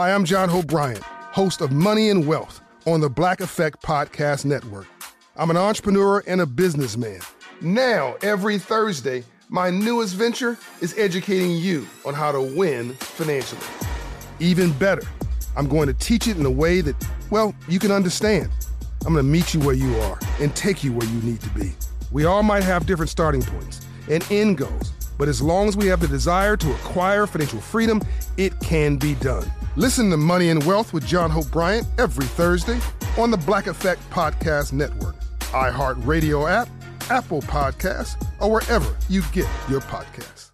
Hi, I'm John Bryant, host of Money and Wealth on the Black Effect Podcast Network. I'm an entrepreneur and a businessman. Now, every Thursday, my newest venture is educating you on how to win financially. Even better, I'm going to teach it in a way that, well, you can understand. I'm going to meet you where you are and take you where you need to be. We all might have different starting points and end goals, but as long as we have the desire to acquire financial freedom, it can be done. Listen to Money and Wealth with John Hope Bryant every Thursday on the Black Effect Podcast Network, iHeartRadio app, Apple Podcasts, or wherever you get your podcasts.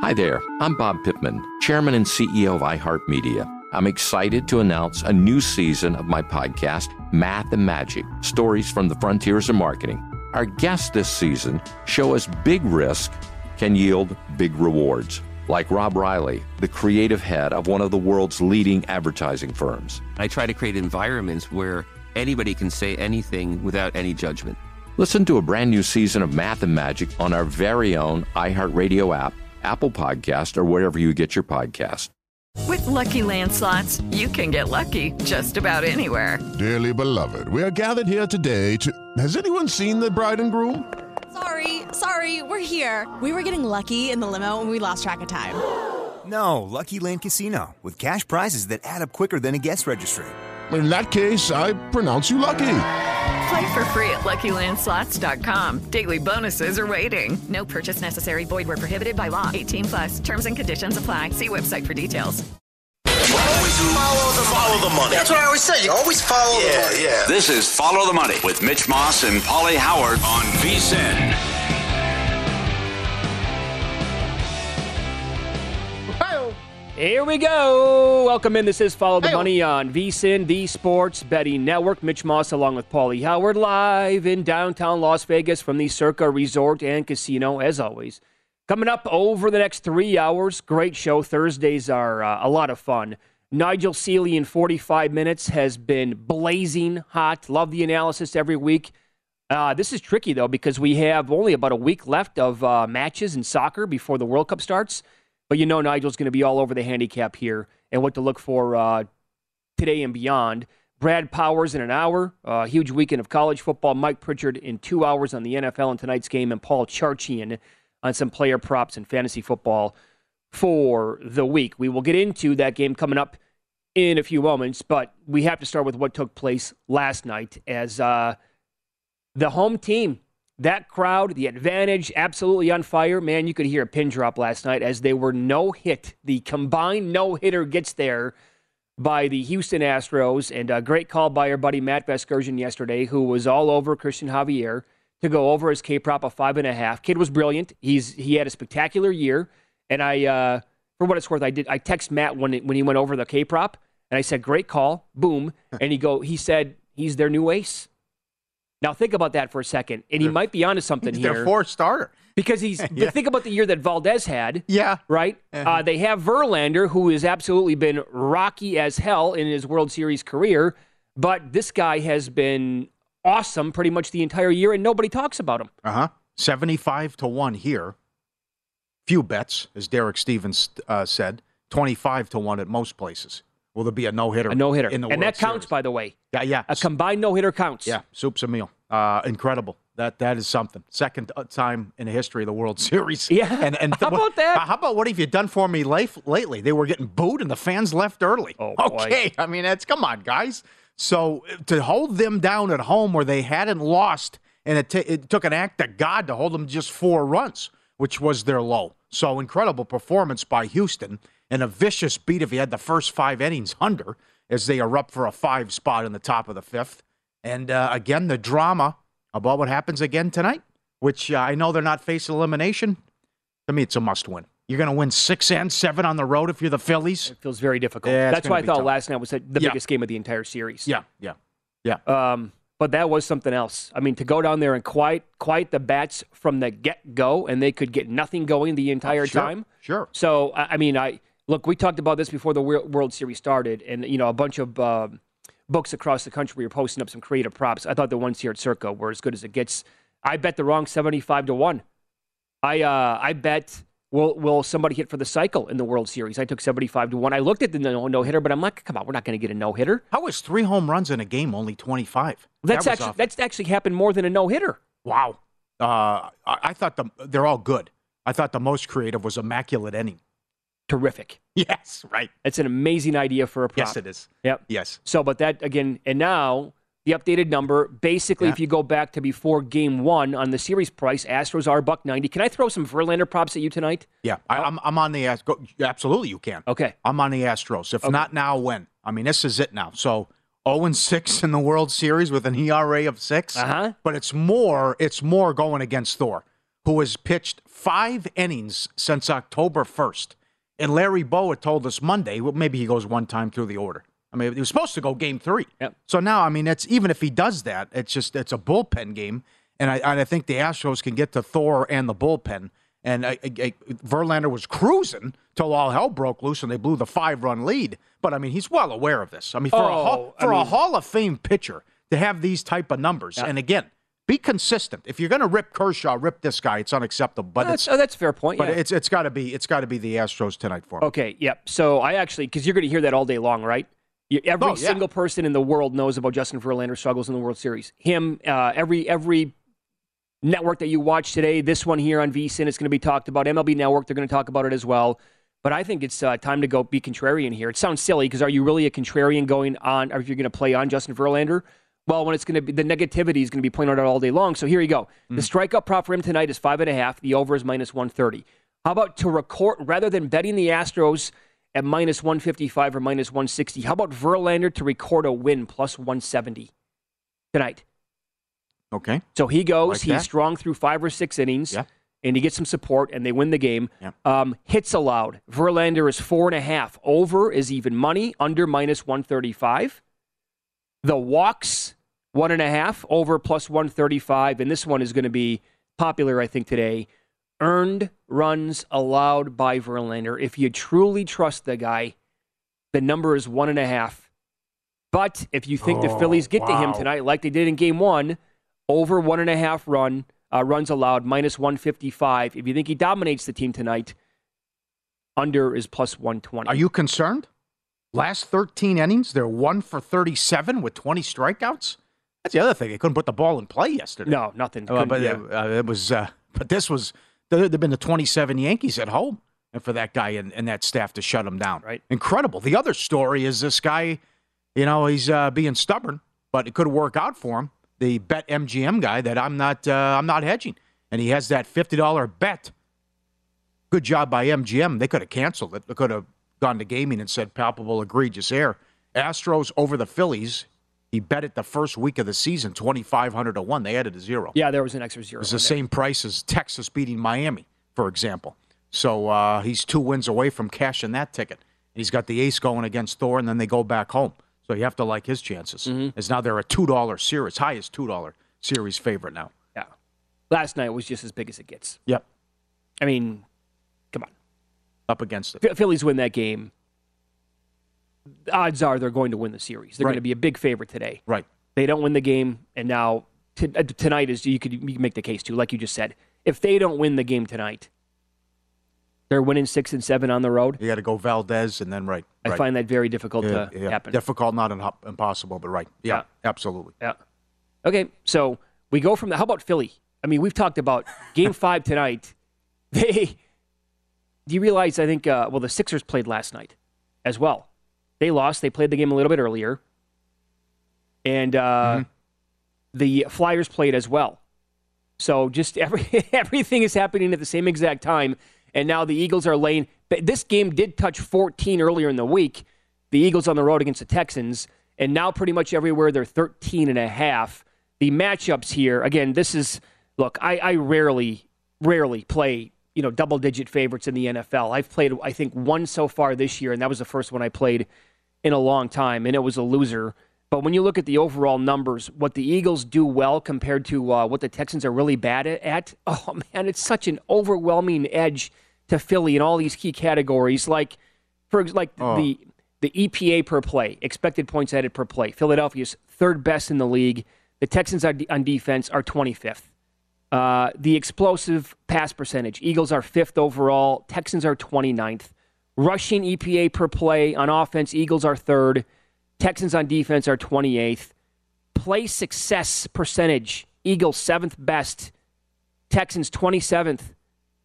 Hi there, I'm Bob Pittman, Chairman and CEO of iHeartMedia. I'm excited to announce a new season of my podcast, Math and Magic Stories from the Frontiers of Marketing. Our guests this season show us big risk can yield big rewards like Rob Reilly, the creative head of one of the world's leading advertising firms. I try to create environments where anybody can say anything without any judgment. Listen to a brand new season of Math and Magic on our very own iHeartRadio app, Apple Podcast, or wherever you get your podcast. With Lucky Land slots, you can get lucky just about anywhere. Dearly beloved, we are gathered here today to. Has anyone seen the bride and groom? Sorry, sorry, we're here. We were getting lucky in the limo and we lost track of time. No, Lucky Land Casino, with cash prizes that add up quicker than a guest registry. In that case, I pronounce you lucky. Play for free at LuckyLandSlots.com. Daily bonuses are waiting. No purchase necessary. Void where prohibited by law. 18 plus. Terms and conditions apply. See website for details. Always follow the, follow the money. That's what I always say. You always follow yeah, the money. Yeah. This is Follow the Money with Mitch Moss and Paulie Howard on VSIN. Here we go. Welcome in. This is Follow the Money on VSIN, the Sports Betting Network. Mitch Moss along with Paulie Howard live in downtown Las Vegas from the Circa Resort and Casino, as always. Coming up over the next three hours, great show. Thursdays are uh, a lot of fun. Nigel Seeley in 45 minutes has been blazing hot. Love the analysis every week. Uh, this is tricky, though, because we have only about a week left of uh, matches in soccer before the World Cup starts. But you know Nigel's going to be all over the handicap here and what to look for uh, today and beyond. Brad Powers in an hour, uh, huge weekend of college football. Mike Pritchard in two hours on the NFL and tonight's game, and Paul Charchian on some player props and fantasy football for the week. We will get into that game coming up in a few moments, but we have to start with what took place last night as uh, the home team that crowd, the advantage, absolutely on fire. Man, you could hear a pin drop last night as they were no hit. The combined no hitter gets there by the Houston Astros, and a great call by our buddy Matt Vasgersian yesterday, who was all over Christian Javier to go over his K prop of five and a half. Kid was brilliant. He's he had a spectacular year, and I, uh, for what it's worth, I did. I text Matt when when he went over the K prop, and I said, "Great call, boom," and he go, he said he's their new ace. Now think about that for a second, and he might be onto something he's here. Their fourth starter because he's. yeah. Think about the year that Valdez had. Yeah. Right. Uh-huh. Uh, they have Verlander, who has absolutely been rocky as hell in his World Series career, but this guy has been awesome pretty much the entire year, and nobody talks about him. Uh huh. Seventy-five to one here. Few bets, as Derek Stevens uh, said. Twenty-five to one at most places. Will there be a no hitter? A no hitter, in the and World that counts, Series? by the way. Yeah, yeah. A combined no hitter counts. Yeah, soup's a meal. Uh, incredible. That that is something. Second uh, time in the history of the World Series. Yeah. And and How about that? How about what have you done for me life lately? They were getting booed and the fans left early. Oh, boy. okay. I mean, that's come on, guys. So to hold them down at home where they hadn't lost, and it, t- it took an act of God to hold them just four runs, which was their low. So incredible performance by Houston and a vicious beat if you had the first five innings under as they are up for a five spot in the top of the fifth. And uh, again, the drama about what happens again tonight, which uh, I know they're not facing elimination. To me, it's a must win. You're going to win six and seven on the road if you're the Phillies. It feels very difficult. Yeah, That's why I thought tough. last night was the Yeah. biggest game of the entire series. Yeah, yeah, yeah. Um, but that was something else. I mean, to go down there and quiet quiet the bats from the get go, and they could get nothing going the entire Oh, sure, time. Sure. So I I mean, I look. We talked about this before the World Series started, and you know, a bunch of um books across the country where you're posting up some creative props. I thought the ones here at Circa were as good as it gets. I bet the wrong seventy-five to one. I uh, I bet will will somebody hit for the cycle in the World Series? I took seventy-five to one. I looked at the no no hitter, but I'm like, come on, we're not going to get a no hitter. How is three home runs in a game only 25? That's That actually that's actually happened more than a no hitter. Wow. Uh, I, I thought the, they're all good. I thought the most creative was immaculate inning. Terrific. Yes, right. It's an amazing idea for a prop. Yes, it is. Yep. Yes. So, but that again, and now the updated number. Basically, Yeah. if you go back to before Game One on the series price, Astros are buck ninety. Can I throw some Verlander props at you tonight? Yeah, I, I'm, I'm on the Ast- go, Absolutely, you can. Okay. I'm on the Astros. If Okay. not now, when? I mean, this is it now. So 0 and 6 in the World Series with an ERA of 6 Uh-huh. But it's more. It's more going against Thor, who has pitched five innings since October 1st. And Larry Bow had told us Monday. Well, maybe he goes one time through the order. I mean, he was supposed to go Game Three. Yep. So now, I mean, it's even if he does that, it's just it's a bullpen game, and I, and I think the Astros can get to Thor and the bullpen. And I, I, I- Verlander was cruising till all hell broke loose, and they blew the five-run lead. But I mean, he's well aware of this. I mean, for a hall, Oh, for a Hall of Fame pitcher to have these type of numbers, and again, be consistent. If you're going to rip Kershaw, rip this guy. It's unacceptable. But that's, it's oh, that's a fair point. but yeah. it's it's got to be it's got to be the Astros tonight for me. Okay, yep. So I actually, because you're going to hear that all day long, right? You, every Oh, yeah. single person in the world knows about Justin Verlander's struggles in the World Series. Him, uh, every every network that you watch today, this one here on VSIN, it's going to be talked about. MLB Network, they're going to talk about it as well. But I think it's uh, time to go be contrarian here. It sounds silly because are you really a contrarian going on, or if you're going to play on Justin Verlander? Well, when it's going to be the negativity is going to be pointed out all day long. So here you go. The strikeout prop for him tonight is five and a half. The over is minus one thirty. How about to record rather than betting the Astros at minus one fifty five or minus one sixty? How about Verlander to record a win plus one seventy tonight? Okay. So he goes. Like he's that. strong through five or six innings. Yeah. And he gets some support, and they win the game. Yeah. Um, hits allowed. Verlander is four and a half. Over is even money. Under minus one thirty five. The walks one and a half. Over plus one thirty five. And this one is going to be popular, I think, today. Earned runs allowed by Verlander. If you truly trust the guy, the number is one and a half. But if you think the Oh, Phillies get to him tonight, like they did in Game One, over one and a half run uh, runs allowed minus one fifty five. If you think he dominates the team tonight, under is plus one twenty. Are you concerned? Last 13 innings, they're one for 37 with 20 strikeouts. That's the other thing. They couldn't put the ball in play yesterday. No, nothing. Uh, but Couldn't- uh, it was. Uh, but this was. There have been the 27 Yankees at home, and for that guy and, and that staff to shut him down, Right. Incredible. The other story is this guy. You know, he's uh, being stubborn, but it could work out for him. The bet MGM guy that I'm not. Uh, I'm not hedging, and he has that fifty dollar bet. Good job by MGM. They could have canceled it. They could have gone to gaming and said palpable egregious error. Astros over the Phillies. He bet it the first week of the season, twenty five hundred to one. They added a zero. yeah, there was an extra zero. It's the there. same price as Texas beating Miami, for example. So uh, he's two wins away from cashing that ticket. He's got the ace going against Thor, and then they go back home. So you have to like his chances. Mm-hmm. As now they're a two dollar series, highest two dollar series favorite now. Yeah. Last night was just as big as it gets. Yep, I mean. Up against it. Ph- Phillies win that game. Odds are they're going to win the series. They're Right. going to be a big favorite today. Right. They don't win the game, and now t- uh, tonight is you could you can make the case too, like you just said. If they don't win the game tonight, they're winning six and seven on the road. You got to go Valdez, and then right. I right. find that very difficult Yeah, to yeah. happen. difficult, not impossible, but right. Yeah, absolutely. Yeah. Okay, so We go from the. How about Philly? I mean, we've talked about Game Five tonight. They. Do you realize? I think. Uh, well, the Sixers played last night, as well. They lost. They played the game a little bit earlier, and uh, mm-hmm. the Flyers played as well. So just every everything is happening at the same exact time, and now the Eagles are laying. This game did touch 14 earlier in the week. The Eagles on the road against the Texans, and now pretty much everywhere they're 13 and a half. The matchups here, again, this is look. I, I rarely, rarely play you know double digit favorites in the NFL. I've played I think one so far this year, and that was the first one I played in a long time, and it was a loser. But when you look at the overall numbers, what the Eagles do well compared to uh, what the Texans are really bad at, oh man, it's such an overwhelming edge to Philly in all these key categories. Like for like oh. the the EPA per play, expected points added per play. Philadelphia's third best in the league. The Texans on defense are 25th. Uh, the explosive pass percentage, Eagles are fifth overall. Texans are 29th. Rushing EPA per play on offense, Eagles are third. Texans on defense are 28th. Play success percentage, Eagles seventh best. Texans 27th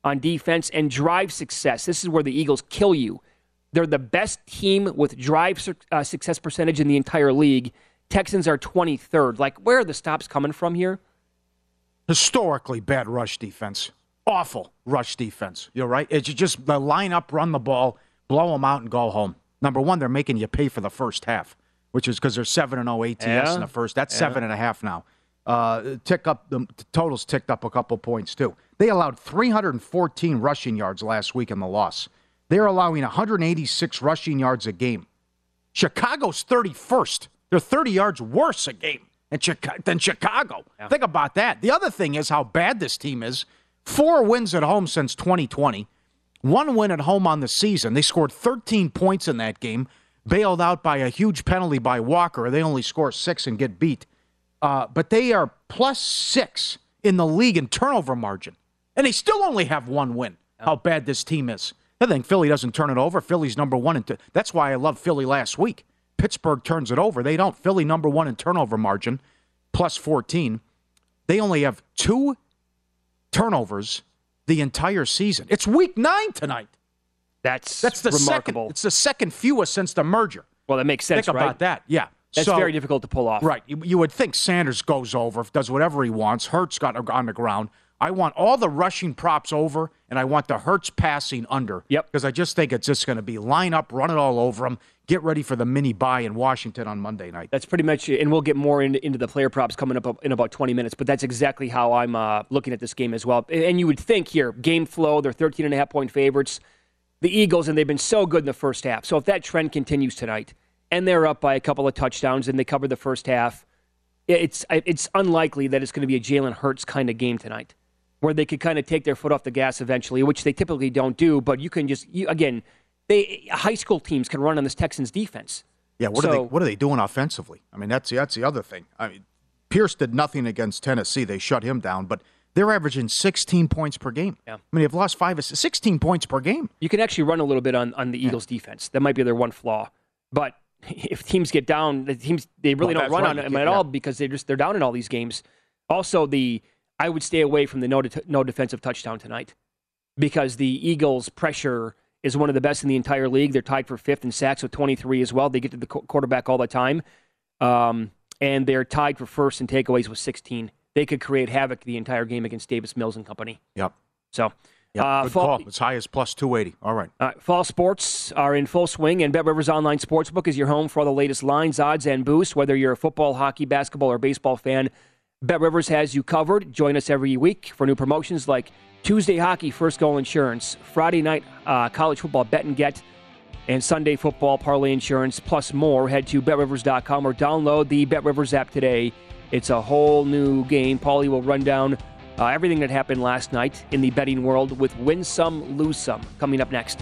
on defense. And drive success, this is where the Eagles kill you. They're the best team with drive uh, success percentage in the entire league. Texans are 23rd. Like, where are the stops coming from here? Historically bad rush defense. Awful rush defense. You're right. It's just the line up, run the ball, blow them out, and go home. Number one, they're making you pay for the first half, which is because they're seven and zero oh ATS yeah. in the first. That's yeah. seven and a half now. Uh, tick up the totals ticked up a couple points too. They allowed 314 rushing yards last week in the loss. They're allowing 186 rushing yards a game. Chicago's 31st. They're 30 yards worse a game than Chicago. Yeah. Think about that. The other thing is how bad this team is. Four wins at home since 2020. One win at home on the season. They scored 13 points in that game, bailed out by a huge penalty by Walker. They only score six and get beat. Uh, but they are plus six in the league in turnover margin. And they still only have one win. How bad this team is. I think Philly doesn't turn it over. Philly's number one. And that's why I love Philly last week. Pittsburgh turns it over. They don't. Philly number one in turnover margin, plus 14. They only have two turnovers the entire season. It's week nine tonight. That's that's the remarkable. Second, it's the second fewest since the merger. Well, that makes sense. Think right? about that. Yeah. That's so, very difficult to pull off. Right. You, you, would think Sanders goes over, does whatever he wants. Hurts got on the ground. I want all the rushing props over, and I want the Hurts passing under. Yep. Because I just think it's just going to be line up, run it all over them, get ready for the mini buy in Washington on Monday night. That's pretty much it. And we'll get more into, into the player props coming up in about 20 minutes. But that's exactly how I'm uh, looking at this game as well. And you would think here, game flow, they're 13 and a half point favorites. The Eagles, and they've been so good in the first half. So if that trend continues tonight, and they're up by a couple of touchdowns, and they cover the first half, it's it's unlikely that it's going to be a Jalen Hurts kind of game tonight, where they could kind of take their foot off the gas eventually, which they typically don't do. But you can just you, again they high school teams can run on this Texans defense. Yeah, what so, are they what are they doing offensively? I mean, that's that's the other thing. I mean, Pierce did nothing against Tennessee. They shut him down, but they're averaging 16 points per game. Yeah. I mean, they've lost five, 16 points per game. You can actually run a little bit on, on the Eagles' yeah. defense. That might be their one flaw. But if teams get down, the teams they really well, don't run right. on them at yeah. all because they just they're down in all these games. Also, the I would stay away from the no no defensive touchdown tonight because the Eagles' pressure is one of the best in the entire league. They're tied for fifth in sacks with 23 as well. They get to the quarterback all the time. Um, and they're tied for first in takeaways with 16. They could create havoc the entire game against Davis Mills and company. Yep. So, yep. Uh, Good fall, call. As high as plus 280. All right. Uh, fall sports are in full swing, and Bet Rivers Online Sportsbook is your home for all the latest lines, odds, and boosts. Whether you're a football, hockey, basketball, or baseball fan, Bet Rivers has you covered. Join us every week for new promotions like Tuesday hockey, first goal insurance. Friday night uh, college football bet and get. And Sunday football parlay insurance plus more. Head to betrivers.com or download the BetRivers app today. It's a whole new game. Paulie will run down uh, everything that happened last night in the betting world with win some, lose some coming up next.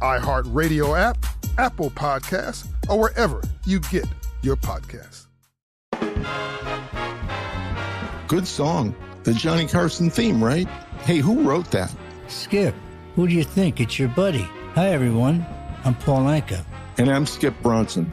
iHeartRadio app, Apple Podcasts, or wherever you get your podcasts. Good song. The Johnny Carson theme, right? Hey, who wrote that? Skip, who do you think? It's your buddy. Hi, everyone. I'm Paul Anka. And I'm Skip Bronson.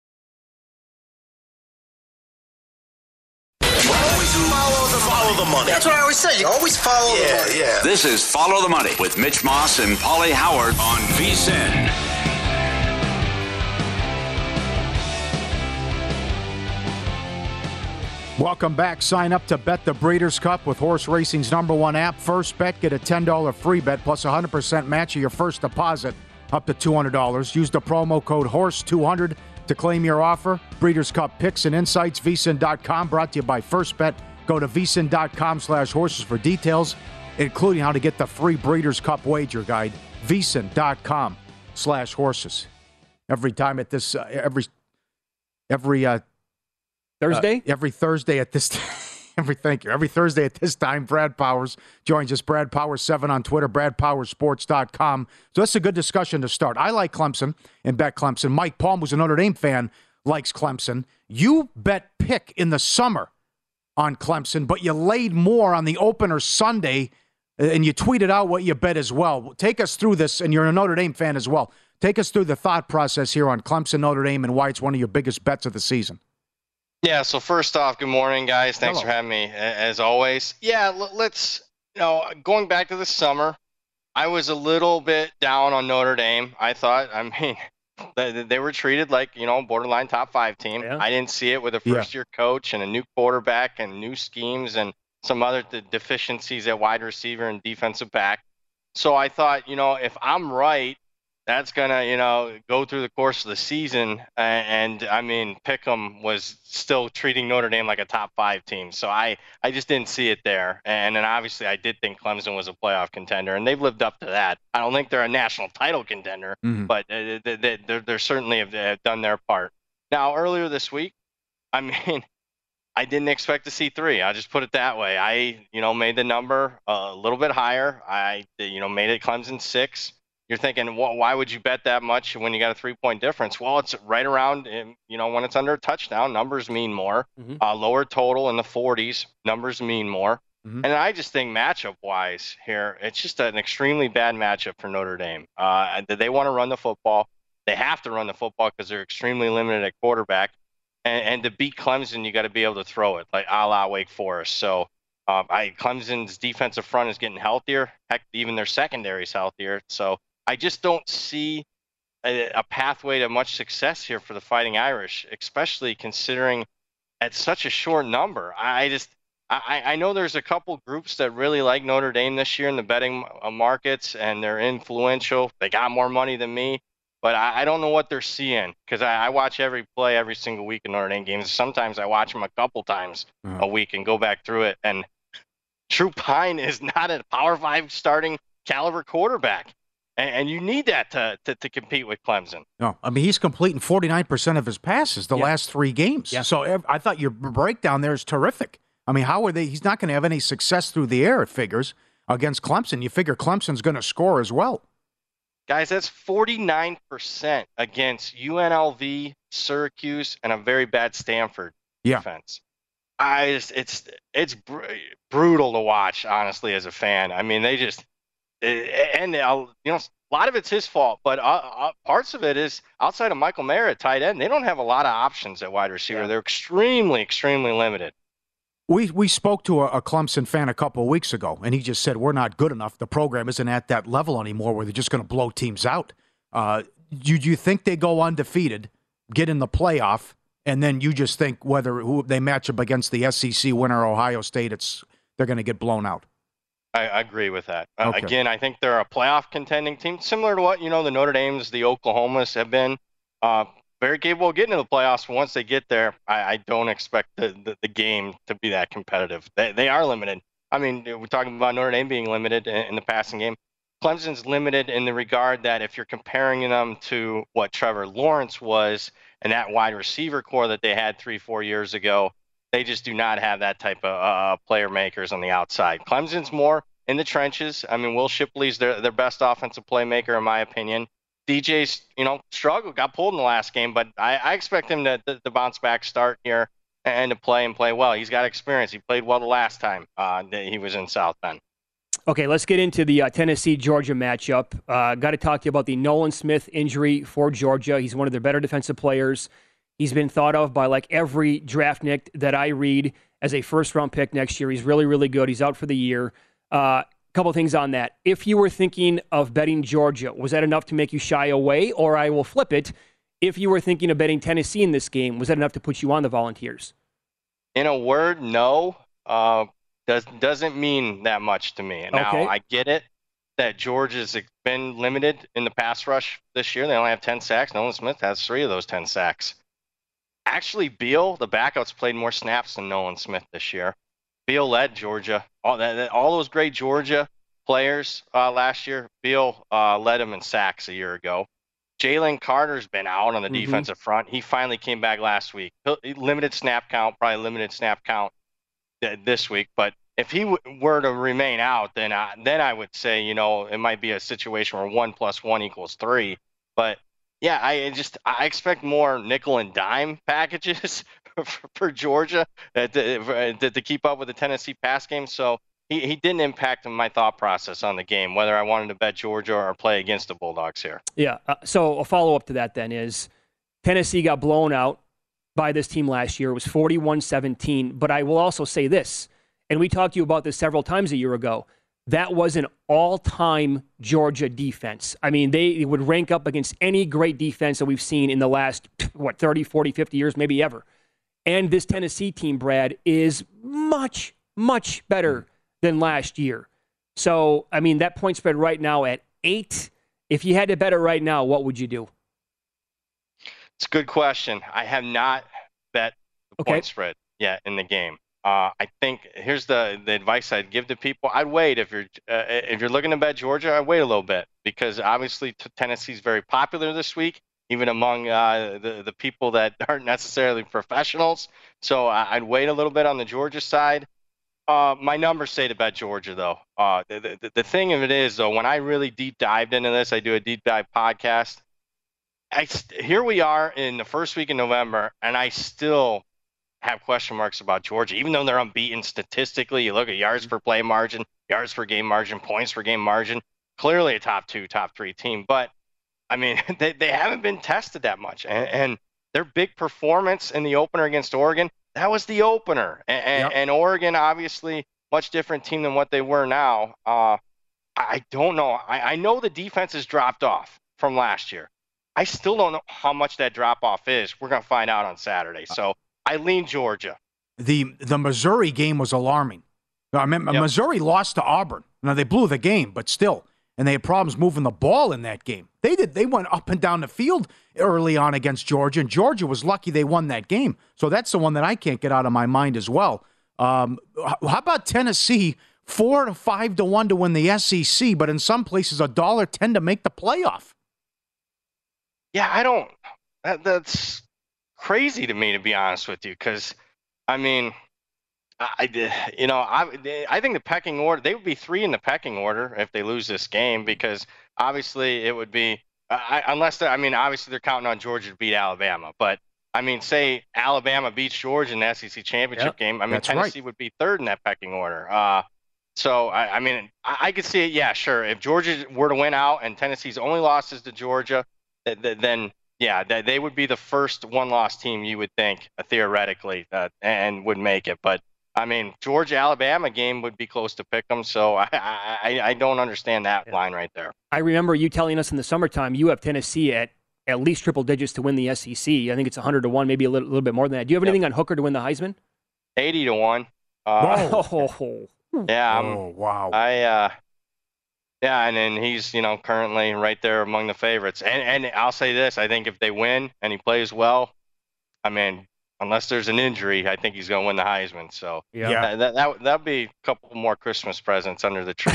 Follow the, follow the money. That's what I always say. You always follow yeah, the money. Yeah. This is Follow the Money with Mitch Moss and Paulie Howard on VSIN. Welcome back. Sign up to Bet the Breeders' Cup with horse racing's number one app. First bet, get a $10 free bet plus 100% match of your first deposit up to $200. Use the promo code HORSE200 to claim your offer. Breeders' Cup picks and insights, vsin.com, brought to you by First Bet. Go to vsin.com slash horses for details, including how to get the free Breeders' Cup wager guide, vsin.com slash horses. Every time at this, uh, every, every, uh, Thursday? uh, every Thursday at this every thank you. Every Thursday at this time, Brad Powers joins us. Brad Powers seven on Twitter, BradPowerSports.com. So that's a good discussion to start. I like Clemson and bet Clemson. Mike Palm, who's a Notre Dame fan, likes Clemson. You bet pick in the summer on Clemson, but you laid more on the opener Sunday, uh, and you tweeted out what you bet as well. Take us through this, and you're a Notre Dame fan as well. Take us through the thought process here on Clemson, Notre Dame, and why it's one of your biggest bets of the season. Yeah. So first off, good morning, guys. Thanks Hello. for having me, as always. Yeah. Let's. You know, going back to the summer, I was a little bit down on Notre Dame. I thought, I mean, they, they were treated like you know borderline top five team. Yeah. I didn't see it with a Yeah. first year coach and a new quarterback and new schemes and some other de- deficiencies at wide receiver and defensive back. So I thought, you know, if I'm right, that's gonna, you know, go through the course of the season. a- And, I mean, pickham was still treating Notre Dame like a top five team. So I, I just didn't see it there. And then obviously, I did think Clemson was a playoff contender, and they've lived up to that. I don't think they're a national title contender, Mhm. but uh, they, they, they're, they're certainly have, have done their part. Now, earlier this week, I mean, I didn't expect to see three. I'll just put it that way. I, you know, made the number a little bit higher. I, you know, made it Clemson six. You're thinking, wh- why would you bet that much when you got a three point difference? Well, it's right around, um, you know, when it's under a touchdown, numbers mean more. Uh, lower total in the 40s, numbers mean more. And I just think matchup wise here, it's just an extremely bad matchup for Notre Dame. Uh, they want to run the football. They have to run the football because they're extremely limited at quarterback. And, and to beat Clemson, you got to be able to throw it, like a la Wake Forest. So um, I, Clemson's defensive front is getting healthier. Heck, even their secondary is healthier. So I just don't see a, a pathway to much success here for the Fighting Irish, especially considering at such a short number. I just I, I know there's a couple groups that really like Notre Dame this year in the betting uh, markets, and they're influential. They got more money than me, but I, I don't know what they're seeing because I, I watch every play every single week in Notre Dame games. Sometimes I watch them a couple times a week and go back through it. And Drew Pyne is not a Power Five starting caliber quarterback, and, and you need that to, to to compete with Clemson. No, I mean he's completing 49% of his passes the Yeah. last three games. Yeah. So I thought your breakdown there is terrific. I mean, how are they? He's not going to have any success through the air. It figures against Clemson. You figure Clemson's going to score as well. Guys, that's 49% against UNLV, Syracuse, and a very bad Stanford Yeah. defense. I just, it's it's br- brutal to watch, honestly, as a fan. I mean, they just and uh, you know a lot of it's his fault, but uh, uh, parts of it is outside of Michael Mayer at tight end. They don't have a lot of options at wide receiver. They're extremely, extremely limited. We we spoke to a, a Clemson fan a couple of weeks ago, and he just said we're not good enough. The program isn't at that level anymore where they're just going to blow teams out. Uh, do, do you think they go undefeated, get in the playoff, and then you just think whether who they match up against the SEC winner Ohio State, it's they're going to get blown out? I, I agree with that. Uh, Again, I think they're a playoff contending team, similar to what you know the Notre Dames, the Oklahomas have been. Uh, very capable of getting to the playoffs. Once they get there, I, I don't expect the, the, the game to be that competitive. They, they are limited. I mean, we're talking about Notre Dame being limited in, in the passing game. Clemson's limited in the regard that if you're comparing them to what Trevor Lawrence was and that wide receiver core that they had three, four years ago, they just do not have that type of uh, player makers on the outside. Clemson's more in the trenches. I mean, Will Shipley's their their best offensive playmaker in my opinion. DJ's, you know, struggled, got pulled in the last game, but I, I expect him to, to, to bounce back, start here, and to play and play well. He's got experience. He played well the last time uh, that he was in South Bend. Okay, let's get into the uh, Tennessee Georgia matchup. Uh, Got to talk to you about the Nolan Smith injury for Georgia. He's one of their better defensive players. He's been thought of by like every draft nick that I read as a first round pick next year. He's really, really good. He's out for the year. A uh, couple things on that. If you were thinking of betting Georgia, was that enough to make you shy away? Or I will flip it. If you were thinking of betting Tennessee in this game, was that enough to put you on the Volunteers? In a word, no. Uh, does doesn't mean that much to me. Now Okay. I get it that Georgia's been limited in the pass rush this year. They only have 10 sacks. Nolan Smith has three of those 10 sacks. Actually, Beal, the backups, played more snaps than Nolan Smith this year. Beal led Georgia. All that, all those great Georgia players uh, last year. Beal uh, led them in sacks a year ago. Jalen Carter's been out on the Mhm. defensive front. He finally came back last week. Limited snap count, probably limited snap count th- this week. But if he w- were to remain out, then I, then I would say you know it might be a situation where one plus one equals three. But yeah, I just I expect more nickel and dime packages for, for Georgia uh, to, to keep up with the Tennessee pass game. So he, he didn't impact my thought process on the game, whether I wanted to bet Georgia or play against the Bulldogs here. Yeah. Uh, so a follow up to that then is Tennessee got blown out by this team last year. It was 41 17. But I will also say this, and we talked to you about this several times a year ago. That was an all time Georgia defense. I mean, they would rank up against any great defense that we've seen in the last, what, 30, 40, 50 years, maybe ever. And this Tennessee team, Brad, is much, much better than last year. So, I mean, that point spread right now at eight. If you had to bet it right now, what would you do? It's a good question. I have not bet the Okay. point spread yet in the game. Uh, I think here's the the advice I'd give to people. I'd wait if you're uh, if you're looking to bet Georgia. I'd wait a little bit because obviously t- Tennessee's very popular this week, even among uh, the the people that aren't necessarily professionals. So I- I'd wait a little bit on the Georgia side. Uh, my numbers say to bet Georgia, though. Uh, the, the, the thing of it is, though, when I really deep dived into this, I do a deep dive podcast. I st- here we are in the first week in November, and I still have question marks about Georgia, even though they're unbeaten statistically. You look at yards per play margin, yards per game margin, points per game margin. Clearly a top two, top three team, but I mean they, they haven't been tested that much, and, and their big performance in the opener against Oregon that was the opener, and, and, and Oregon obviously much different team than what they were now. Uh, I don't know. I, I know the defense has dropped off from last year. I still don't know how much that drop off is. We're going to find out on Saturday. So I lean Georgia. The the Missouri game was alarming. I mean, Missouri lost to Auburn. Now they blew the game, but still, and they had problems moving the ball in that game. They did. They went up and down the field early on against Georgia, and Georgia was lucky they won that game. So that's the one that I can't get out of my mind as well. Um, how about Tennessee? Four to five to one to win the SEC, but in some places a dollar ten to make the playoff. Yeah, I don't. That, that's crazy to me, to be honest with you, because I mean, I, you know, I, I think the pecking order they would be three in the pecking order if they lose this game because obviously it would be I, unless I mean, obviously they're counting on Georgia to beat Alabama, but I mean, say Alabama beats Georgia in the SEC championship Yep, game. I mean, that's right. Tennessee would be third in that pecking order. Uh, so I, I mean, I, I could see it. Yeah, sure. If Georgia were to win out and Tennessee's only loss is to Georgia, th- th- then yeah, th- they would be the first one-loss team you would think uh, theoretically uh, and would make it. But I mean, Georgia Alabama game would be close to pick them. So I I, I- I don't understand that line right there. I remember you telling us in the summertime you have Tennessee at at least triple digits to win the SEC. I think it's 100 to 1, maybe a little, little bit more than that. Do you have anything on Hooker to win the Heisman? Eighty to one. Uh, Whoa. Yeah. I'm, oh wow. I uh, yeah, and then he's you know currently right there among the favorites. And and I'll say this: I think if they win and he plays well, I mean, unless there's an injury, I think he's going to win the Heisman. So Yeah. that that that that'd be a couple more Christmas presents under the tree.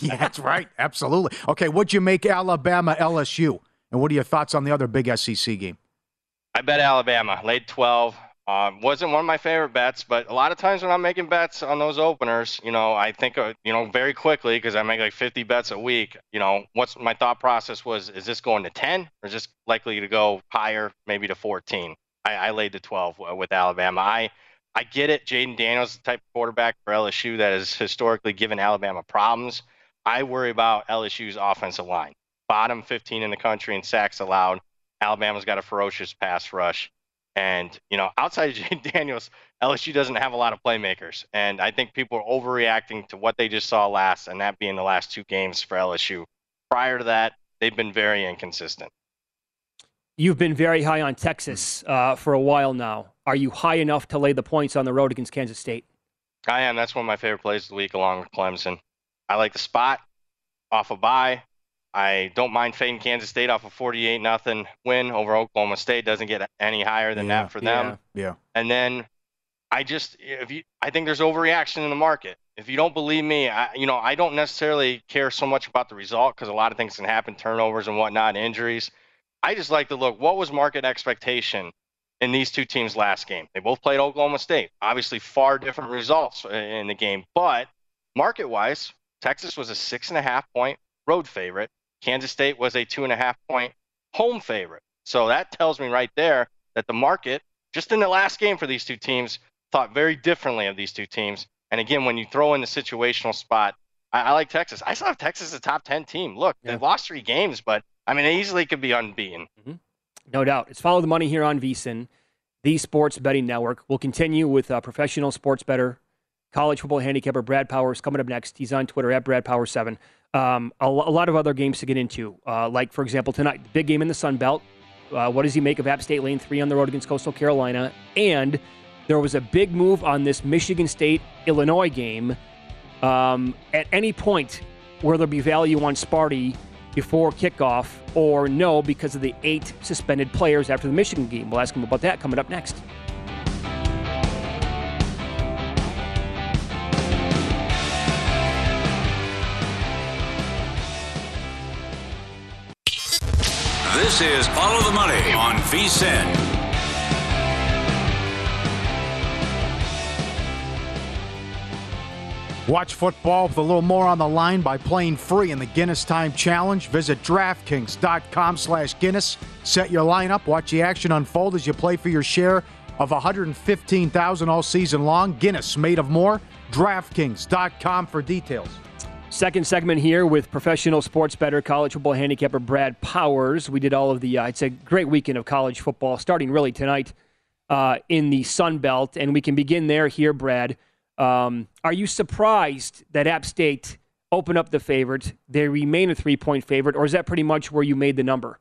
yeah, that's right. Absolutely. Okay, what'd you make Alabama LSU? And what are your thoughts on the other big SEC game? I bet Alabama laid 12. Um, wasn't one of my favorite bets, but a lot of times when I'm making bets on those openers, you know, I think, uh, you know, very quickly because I make like 50 bets a week. You know, what's my thought process was: is this going to 10 or is this likely to go higher, maybe to 14? I, I laid the 12 with Alabama. I I get it. Jayden Daniels, the type of quarterback for LSU that has historically given Alabama problems. I worry about LSU's offensive line. Bottom 15 in the country in sacks allowed. Alabama's got a ferocious pass rush. And, you know, outside of Daniels, LSU doesn't have a lot of playmakers. And I think people are overreacting to what they just saw last, and that being the last two games for LSU. Prior to that, they've been very inconsistent. You've been very high on Texas uh, for a while now. Are you high enough to lay the points on the road against Kansas State? I am. That's one of my favorite plays of the week, along with Clemson. I like the spot off a bye. I don't mind fading Kansas State off a 48 nothing win over Oklahoma State. Doesn't get any higher than Yeah, that for them. Yeah. And then I just if you I think there's overreaction in the market. If you don't believe me, I you know, I don't necessarily care so much about the result because a lot of things can happen, turnovers and whatnot, injuries. I just like to look what was market expectation in these two teams last game. They both played Oklahoma State. Obviously far different results in the game, but market wise, Texas was a six and a half point road favorite. Kansas State was a two and a half point home favorite. So that tells me right there that the market, just in the last game for these two teams, thought very differently of these two teams. And again, when you throw in the situational spot, I, I like Texas. I still have Texas as a top 10 team. Look, yeah. they've lost three games, but I mean, they easily could be unbeaten. Mm-hmm. No doubt. It's Follow the Money here on VSIN, the sports betting network. We'll continue with uh, professional sports better, college football handicapper Brad Powers coming up next. He's on Twitter at Brad Powers 7 um, a, lot of other games to get into, uh, like, for example, tonight, big game in the Sun Belt. Uh, what does he make of App State Lane 3 on the road against Coastal Carolina? And there was a big move on this Michigan State Illinois game. Um, at any point, will there be value on Sparty before kickoff, or no, because of the eight suspended players after the Michigan game? We'll ask him about that coming up next. This is Follow the Money on VSIN. Watch football with a little more on the line by playing free in the Guinness Time Challenge. Visit DraftKings.com slash Guinness. Set your lineup. Watch the action unfold as you play for your share of 115000 all season long. Guinness, made of more. DraftKings.com for details. Second segment here with professional sports bettor college football handicapper Brad Powers. We did all of the, uh, it's a great weekend of college football starting really tonight uh, in the Sun Belt. And we can begin there here, Brad. Um, are you surprised that App State opened up the favorite? They remain a three point favorite, or is that pretty much where you made the number?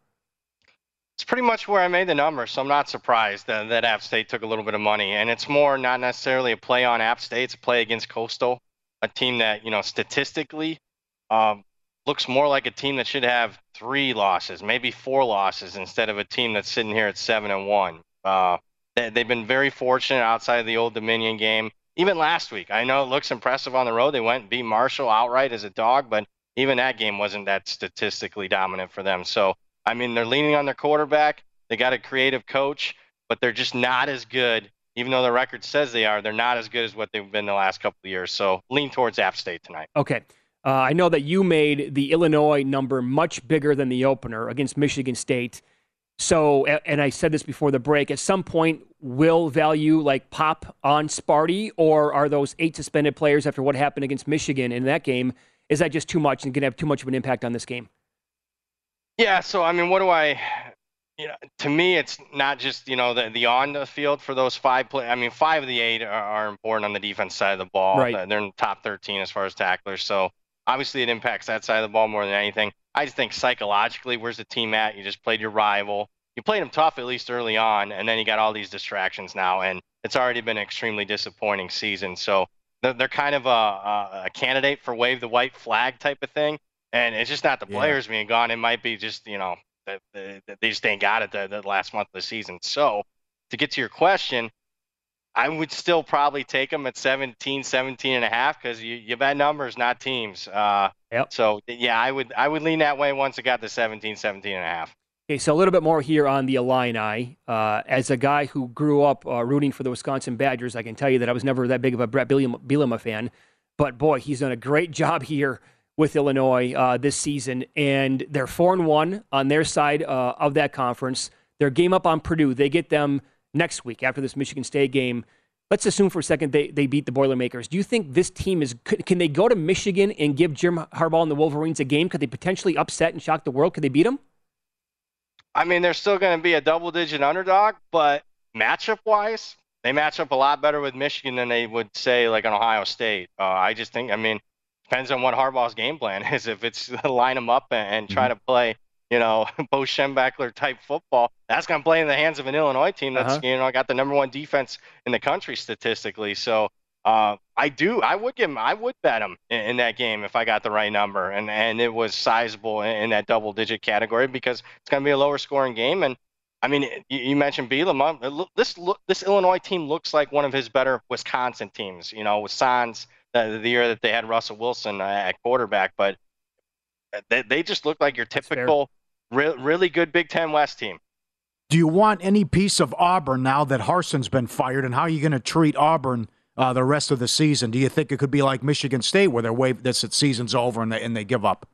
It's pretty much where I made the number, so I'm not surprised that, that App State took a little bit of money. And it's more not necessarily a play on App State, it's a play against Coastal, a team that, you know, statistically um, looks more like a team that should have three losses, maybe four losses, instead of a team that's sitting here at seven and one. Uh, they, they've been very fortunate outside of the Old Dominion game even last week, I know it looks impressive on the road. They went and beat Marshall outright as a dog, but even that game wasn't that statistically dominant for them. So, I mean, they're leaning on their quarterback. They got a creative coach, but they're just not as good. Even though the record says they are, they're not as good as what they've been the last couple of years. So, lean towards App State tonight. Okay. Uh, I know that you made the Illinois number much bigger than the opener against Michigan State. So, and I said this before the break, at some point, will value like pop on Sparty, or are those eight suspended players after what happened against Michigan in that game, is that just too much and going to have too much of an impact on this game? Yeah, so I mean, what do I, you know, to me, it's not just, you know, the, the on the field for those five play. I mean, five of the eight are, are important on the defense side of the ball. Right. They're in the top 13 as far as tacklers. So obviously it impacts that side of the ball more than anything. I just think psychologically, where's the team at? You just played your rival. You played them tough at least early on, and then you got all these distractions now, and it's already been an extremely disappointing season. So they're, they're kind of a, a, candidate for wave the white flag type of thing, and it's just not the players yeah. being gone. It might be just you know they just ain't got it the, the last month of the season. So to get to your question, I would still probably take them at 17, 17 and a half because you, you bet numbers, not teams. Uh, yep. So yeah, I would I would lean that way once it got to 17, 17 and a half. Okay, so a little bit more here on the Illini. Uh, as a guy who grew up uh, rooting for the Wisconsin Badgers, I can tell you that I was never that big of a Bret Bielema fan. But boy, he's done a great job here with Illinois uh, this season, and they're four and one on their side uh, of that conference. Their game up on Purdue, they get them next week after this Michigan State game. Let's assume for a second they, they beat the Boilermakers. Do you think this team is can they go to Michigan and give Jim Harbaugh and the Wolverines a game? Could they potentially upset and shock the world? Could they beat them? I mean, they're still going to be a double-digit underdog, but matchup-wise, they match up a lot better with Michigan than they would say like an Ohio State. Uh, I just think, I mean, depends on what Harbaugh's game plan is. If it's line them up and, try mm-hmm. to play you know, Bo Schembechler type football. That's going to play in the hands of an Illinois team that's, uh-huh. you know, got the number one defense in the country statistically. So uh, I do, I would give him, I would bet him in, in, that game if I got the right number. And, and it was sizable in, in that double digit category because it's going to be a lower scoring game. And I mean, you, you mentioned Bielema. This, this Illinois team looks like one of his better Wisconsin teams, you know, with Sans, the, the year that they had Russell Wilson uh, at quarterback. But they, they just look like your typical Re- really good Big Ten West team. Do you want any piece of Auburn now that Harsin's been fired, and how are you going to treat Auburn uh, the rest of the season? Do you think it could be like Michigan State, where they're wave this season's over and they and they give up?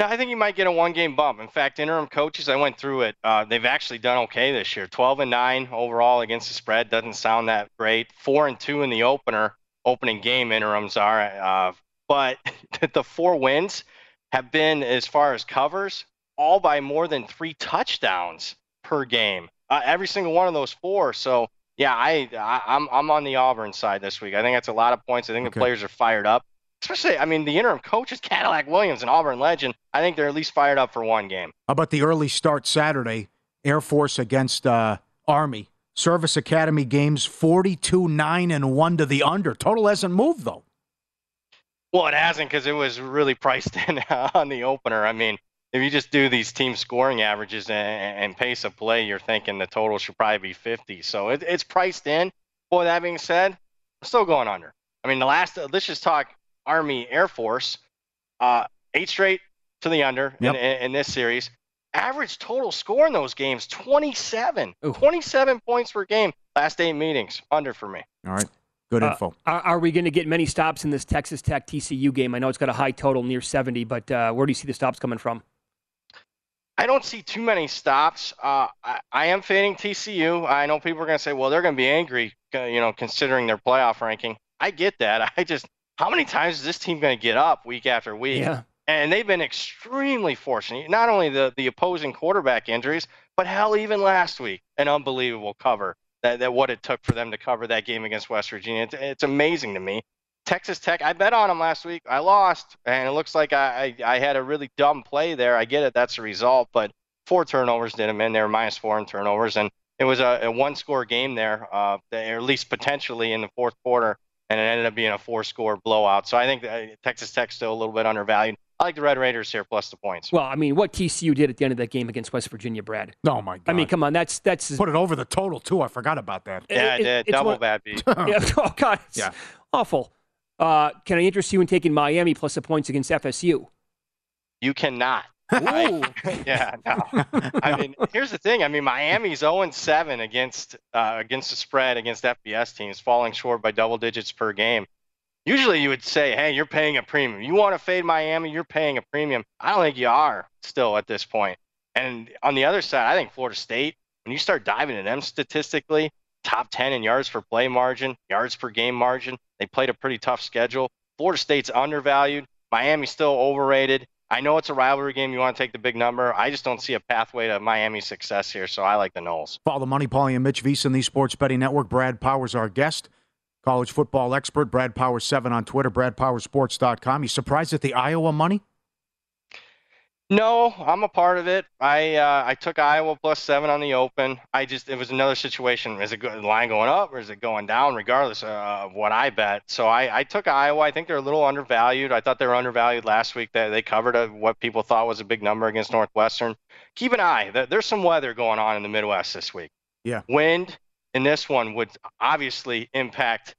Yeah, I think you might get a one-game bump. In fact, interim coaches, I went through it. Uh, they've actually done okay this year. 12 and nine overall against the spread doesn't sound that great. Four and two in the opener opening game interims are. Uh, but the four wins have been, as far as covers, all by more than three touchdowns per game. Uh, every single one of those four. So yeah, I, I am I'm, I'm on the Auburn side this week. I think that's a lot of points. I think okay. the players are fired up. Especially, I mean, the interim coach is Cadillac Williams, an Auburn legend. I think they're at least fired up for one game. How about the early start Saturday? Air Force against uh, Army. Service Academy games 42 9 and 1 to the under. Total hasn't moved, though. Well, it hasn't because it was really priced in on the opener. I mean, if you just do these team scoring averages and, and, pace of play, you're thinking the total should probably be 50. So it, it's priced in. Boy, that being said, I'm still going under. I mean, the last, let's just talk Army Air Force. Uh, eight straight to the under yep. in, in, in, this series. Average total score in those games 27. Ooh. 27 points per game. Last eight meetings, under for me. All right. Good uh, info. Uh, are, are, we going to get many stops in this Texas Tech TCU game? I know it's got a high total near 70, but uh, where do you see the stops coming from? I don't see too many stops. Uh, I, I, am fading TCU. I know people are going to say, well, they're going to be angry, uh, you know, considering their playoff ranking. I get that. I just, how many times is this team going to get up week after week? Yeah. And they've been extremely fortunate. Not only the, the opposing quarterback injuries, but hell, even last week, an unbelievable cover. That, that what it took for them to cover that game against West Virginia. It's, it's amazing to me. Texas Tech, I bet on them last week. I lost, and it looks like I, I, I had a really dumb play there. I get it, that's the result, but four turnovers did them in. They were minus four in turnovers, and it was a, a one-score game there, uh, or at least potentially in the fourth quarter, and it ended up being a four-score blowout. So I think Texas Tech's still a little bit undervalued. I like the Red Raiders here plus the points. Well, I mean, what TCU did at the end of that game against West Virginia, Brad. Oh my God! I mean, come on, that's that's put it over the total too. I forgot about that. Yeah, it, I did. Double one, bad beat. yeah, oh God, yeah, awful. Uh, can I interest you in taking Miami plus the points against FSU? You cannot. I, yeah, no. I mean, here's the thing. I mean, Miami's 0 7 against uh, against the spread against FBS teams, falling short by double digits per game. Usually, you would say, "Hey, you're paying a premium. You want to fade Miami? You're paying a premium." I don't think you are still at this point. And on the other side, I think Florida State. When you start diving into them statistically, top 10 in yards per play margin, yards per game margin. They played a pretty tough schedule. Florida State's undervalued. Miami's still overrated. I know it's a rivalry game. You want to take the big number. I just don't see a pathway to Miami success here, so I like the Noles. Follow the Money, Paulie and Mitch VSiN, the Sports Betting Network. Brad Powers, our guest, college football expert. Brad Powers seven on Twitter. BradPowerSports.com. You surprised at the Iowa money? No, I'm a part of it. I uh, I took Iowa plus seven on the open. I just it was another situation. Is it go, line going up or is it going down? Regardless uh, of what I bet. So I, I took Iowa. I think they're a little undervalued. I thought they were undervalued last week. That they covered a, what people thought was a big number against Northwestern. Keep an eye. There's some weather going on in the Midwest this week. Yeah. Wind in this one would obviously impact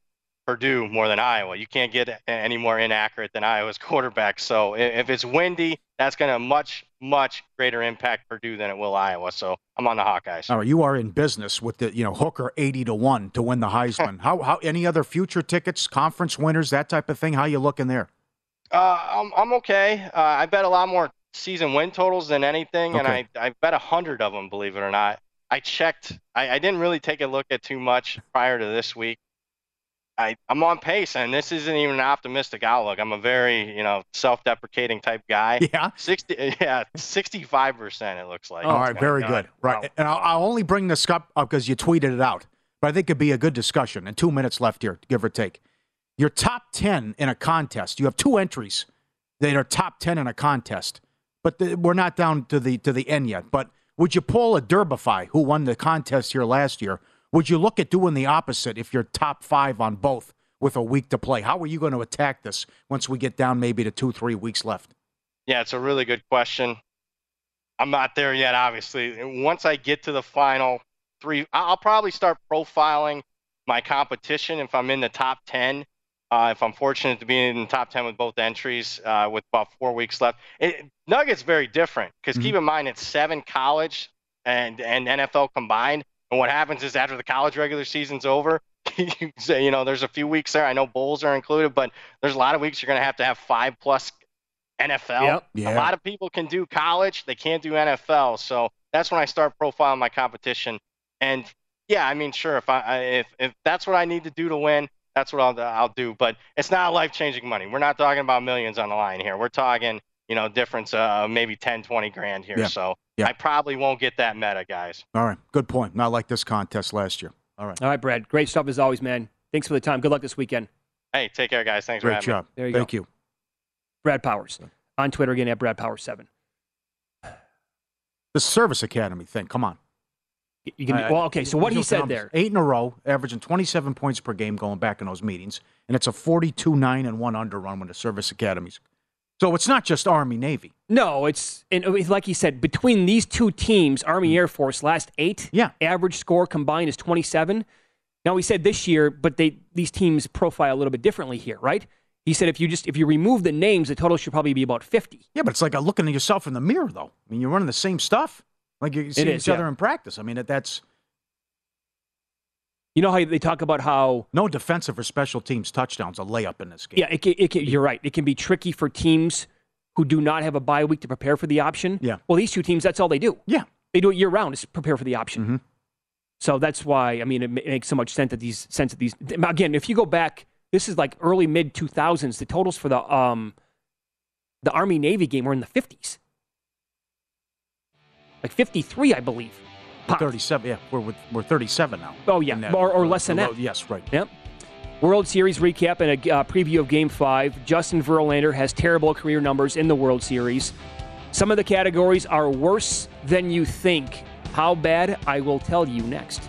Purdue more than Iowa. You can't get any more inaccurate than Iowa's quarterback. So if it's windy, that's going to much much greater impact Purdue than it will Iowa. So I'm on the Hawkeyes. All right, you are in business with the you know Hooker eighty to one to win the Heisman. how how any other future tickets, conference winners, that type of thing? How you looking there? Uh, I'm I'm okay. Uh, I bet a lot more season win totals than anything, okay. and I I bet a hundred of them, believe it or not. I checked. I, I didn't really take a look at too much prior to this week. I, I'm on pace, and this isn't even an optimistic outlook. I'm a very, you know, self-deprecating type guy. Yeah. Sixty, yeah, sixty-five percent. It looks like. All right, very good. Right, and I'll, I'll, only bring this up because you tweeted it out, but I think it'd be a good discussion. And two minutes left here, give or take. Your top ten in a contest. You have two entries that are top ten in a contest, but the, we're not down to the to the end yet. But would you pull a Derbify, who won the contest here last year? Would you look at doing the opposite if you're top five on both with a week to play? How are you going to attack this once we get down maybe to two, three weeks left? Yeah, it's a really good question. I'm not there yet, obviously. Once I get to the final three, I'll probably start profiling my competition if I'm in the top 10. Uh, if I'm fortunate to be in the top 10 with both entries uh, with about four weeks left. It, Nuggets very different because mm-hmm. keep in mind it's seven college and, and NFL combined. And what happens is after the college regular season's over, you say, you know, there's a few weeks there. I know bowls are included, but there's a lot of weeks you're going to have to have five plus NFL. Yep. Yeah. A lot of people can do college, they can't do NFL. So that's when I start profiling my competition. And yeah, I mean, sure, if I if if that's what I need to do to win, That's what I'll I'll do. But it's not life changing money. We're not talking about millions on the line here. We're talking you know difference uh maybe 10, 20 grand here. Yeah. So Yeah. I probably won't get that meta, guys. All right, good point. Not like this contest last year. All right, All right, Brad. Great stuff as always, man. Thanks for the time. Good luck this weekend. Hey, take care, guys. Thanks for great having me. job. There you Thank go. you. Brad Powers on Twitter again at Brad Powers seven. The Service Academy thing. Come on. You can, I- well, okay. So what he said numbers. there. Eight in a row, averaging 27 points per game going back in those meetings. And it's a 42 9 and 1 under run with the service academies. So it's not just Army Navy. No, it's and like he said between these two teams, Army mm. Air Force last eight, Yeah. average score combined is twenty seven. Now he said this year, but they these teams profile a little bit differently here, right? He said if you just if you remove the names, the total should probably be about fifty. Yeah, but it's like a looking at yourself in the mirror, though. I mean, you're running the same stuff. Like you see is, each other yeah. in practice. I mean, that- that's You know how they talk about how no defensive or special teams touchdowns, a layup in this game. yeah, it can, it can, you're right. It can be tricky for teams who do not have a bye week to prepare for the option. Yeah. Well, these two teams, that's all they do. Yeah. They do it year round is prepare for the option. Mhm. So that's why I mean it makes so much sense that these sense that these again. If you go back, this is like early mid two thousands. The totals for the um the Army Navy game were in the fifties, like fifty three, I believe. We're 37. Yeah, we're, we're, we're 37 now. Oh yeah, that- or, or less than that. Yes, right. Yep. World Series recap and a uh, preview of Game Five. Justin Verlander has terrible career numbers in the World Series. Some of the categories are worse than you think. How bad? I will tell you next.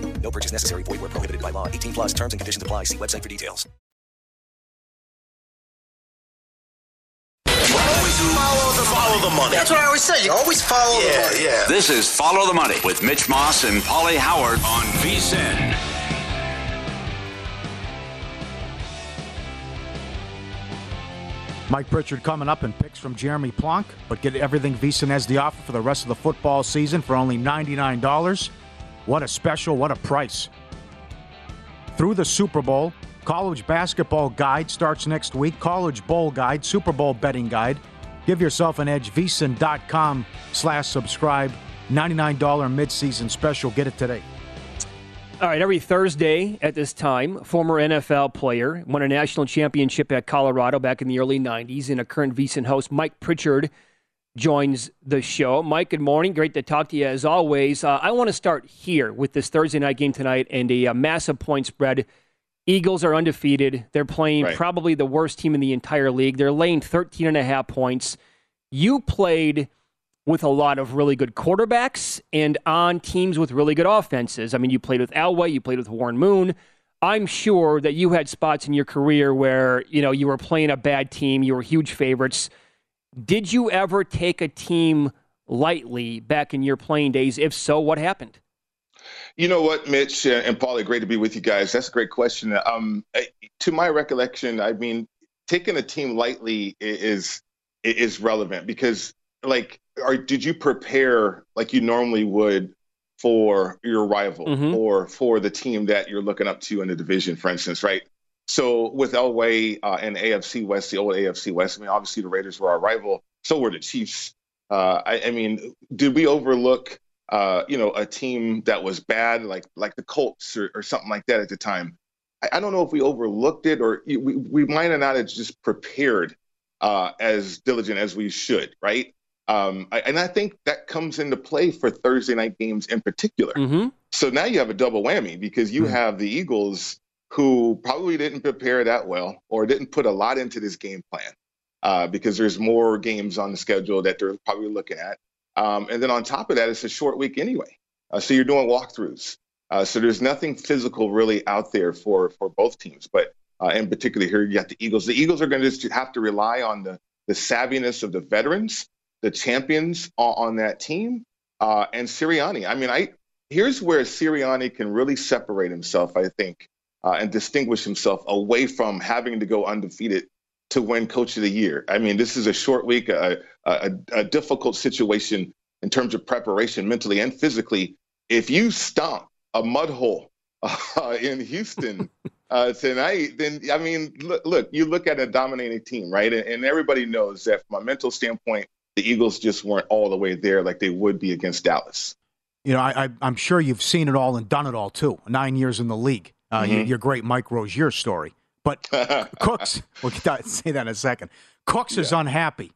No purchase necessary. Void where prohibited by law. 18 plus terms and conditions apply. See website for details. Always follow the, follow the money. That's what I always say. You always follow yeah, the money. Yeah. This is Follow the Money with Mitch Moss and Paulie Howard on VSIN. Mike Pritchard coming up and picks from Jeremy Plonk, but get everything VSIN has the offer for the rest of the football season for only $99. What a special, what a price. Through the Super Bowl, college basketball guide starts next week, college bowl guide, Super Bowl betting guide. Give yourself an edge, VSIN.com slash subscribe. $99 midseason special. Get it today. All right, every Thursday at this time, former NFL player, won a national championship at Colorado back in the early 90s, and a current VSIN host, Mike Pritchard, joins the show. Mike, good morning. Great to talk to you as always. Uh, I want to start here with this Thursday night game tonight and a, a massive point spread. Eagles are undefeated. They're playing Right. probably the worst team in the entire league. They're laying 13 and a half points. You played with a lot of really good quarterbacks and on teams with really good offenses. I mean, you played with Elway, you played with Warren Moon. I'm sure that you had spots in your career where, you know, you were playing a bad team, you were huge favorites. Did you ever take a team lightly back in your playing days? If so, what happened? You know what, Mitch uh, and Paulie, great to be with you guys. That's a great question. Um, to my recollection, I mean, taking a team lightly is is relevant because, like, are did you prepare like you normally would for your rival Mhm. or for the team that you're looking up to in the division, for instance, right? So with Elway uh, and AFC West, the old AFC West, I mean, obviously the Raiders were our rival. So were the Chiefs. Uh, I, I mean, did we overlook, uh, you know, a team that was bad, like like the Colts or, or something like that at the time? I, I don't know if we overlooked it or we, we might have not have just prepared uh, as diligent as we should, right? Um, I, and I think that comes into play for Thursday night games in particular. So now you have a double whammy because you have the Eagles who probably didn't prepare that well or didn't put a lot into this game plan uh, because there's more games on the schedule that they're probably looking at. Um, and then on top of that, it's a short week anyway. Uh, so you're doing walkthroughs. Uh, so there's nothing physical really out there for for both teams. But uh, in particular, here you got the Eagles. The Eagles are going to just have to rely on the the savviness of the veterans, the champions on, that team, uh, and Sirianni. I mean, I here's where Sirianni can really separate himself, I think, uh, and distinguish himself away from having to go undefeated to win Coach of the Year. I mean, this is a short week, a, a, a difficult situation in terms of preparation, mentally and physically. If you stomp a mud hole uh, in Houston uh, tonight, then I mean, look, look, you look at a dominating team, right? And, and everybody knows that from a mental standpoint, the Eagles just weren't all the way there like they would be against Dallas. You know, I, I, I'm sure you've seen it all and done it all too. Nine years in the league. Uh, your, Mhm. your great Mike Rozier story. But Cooks, we'll get say that in a second. Cooks is unhappy.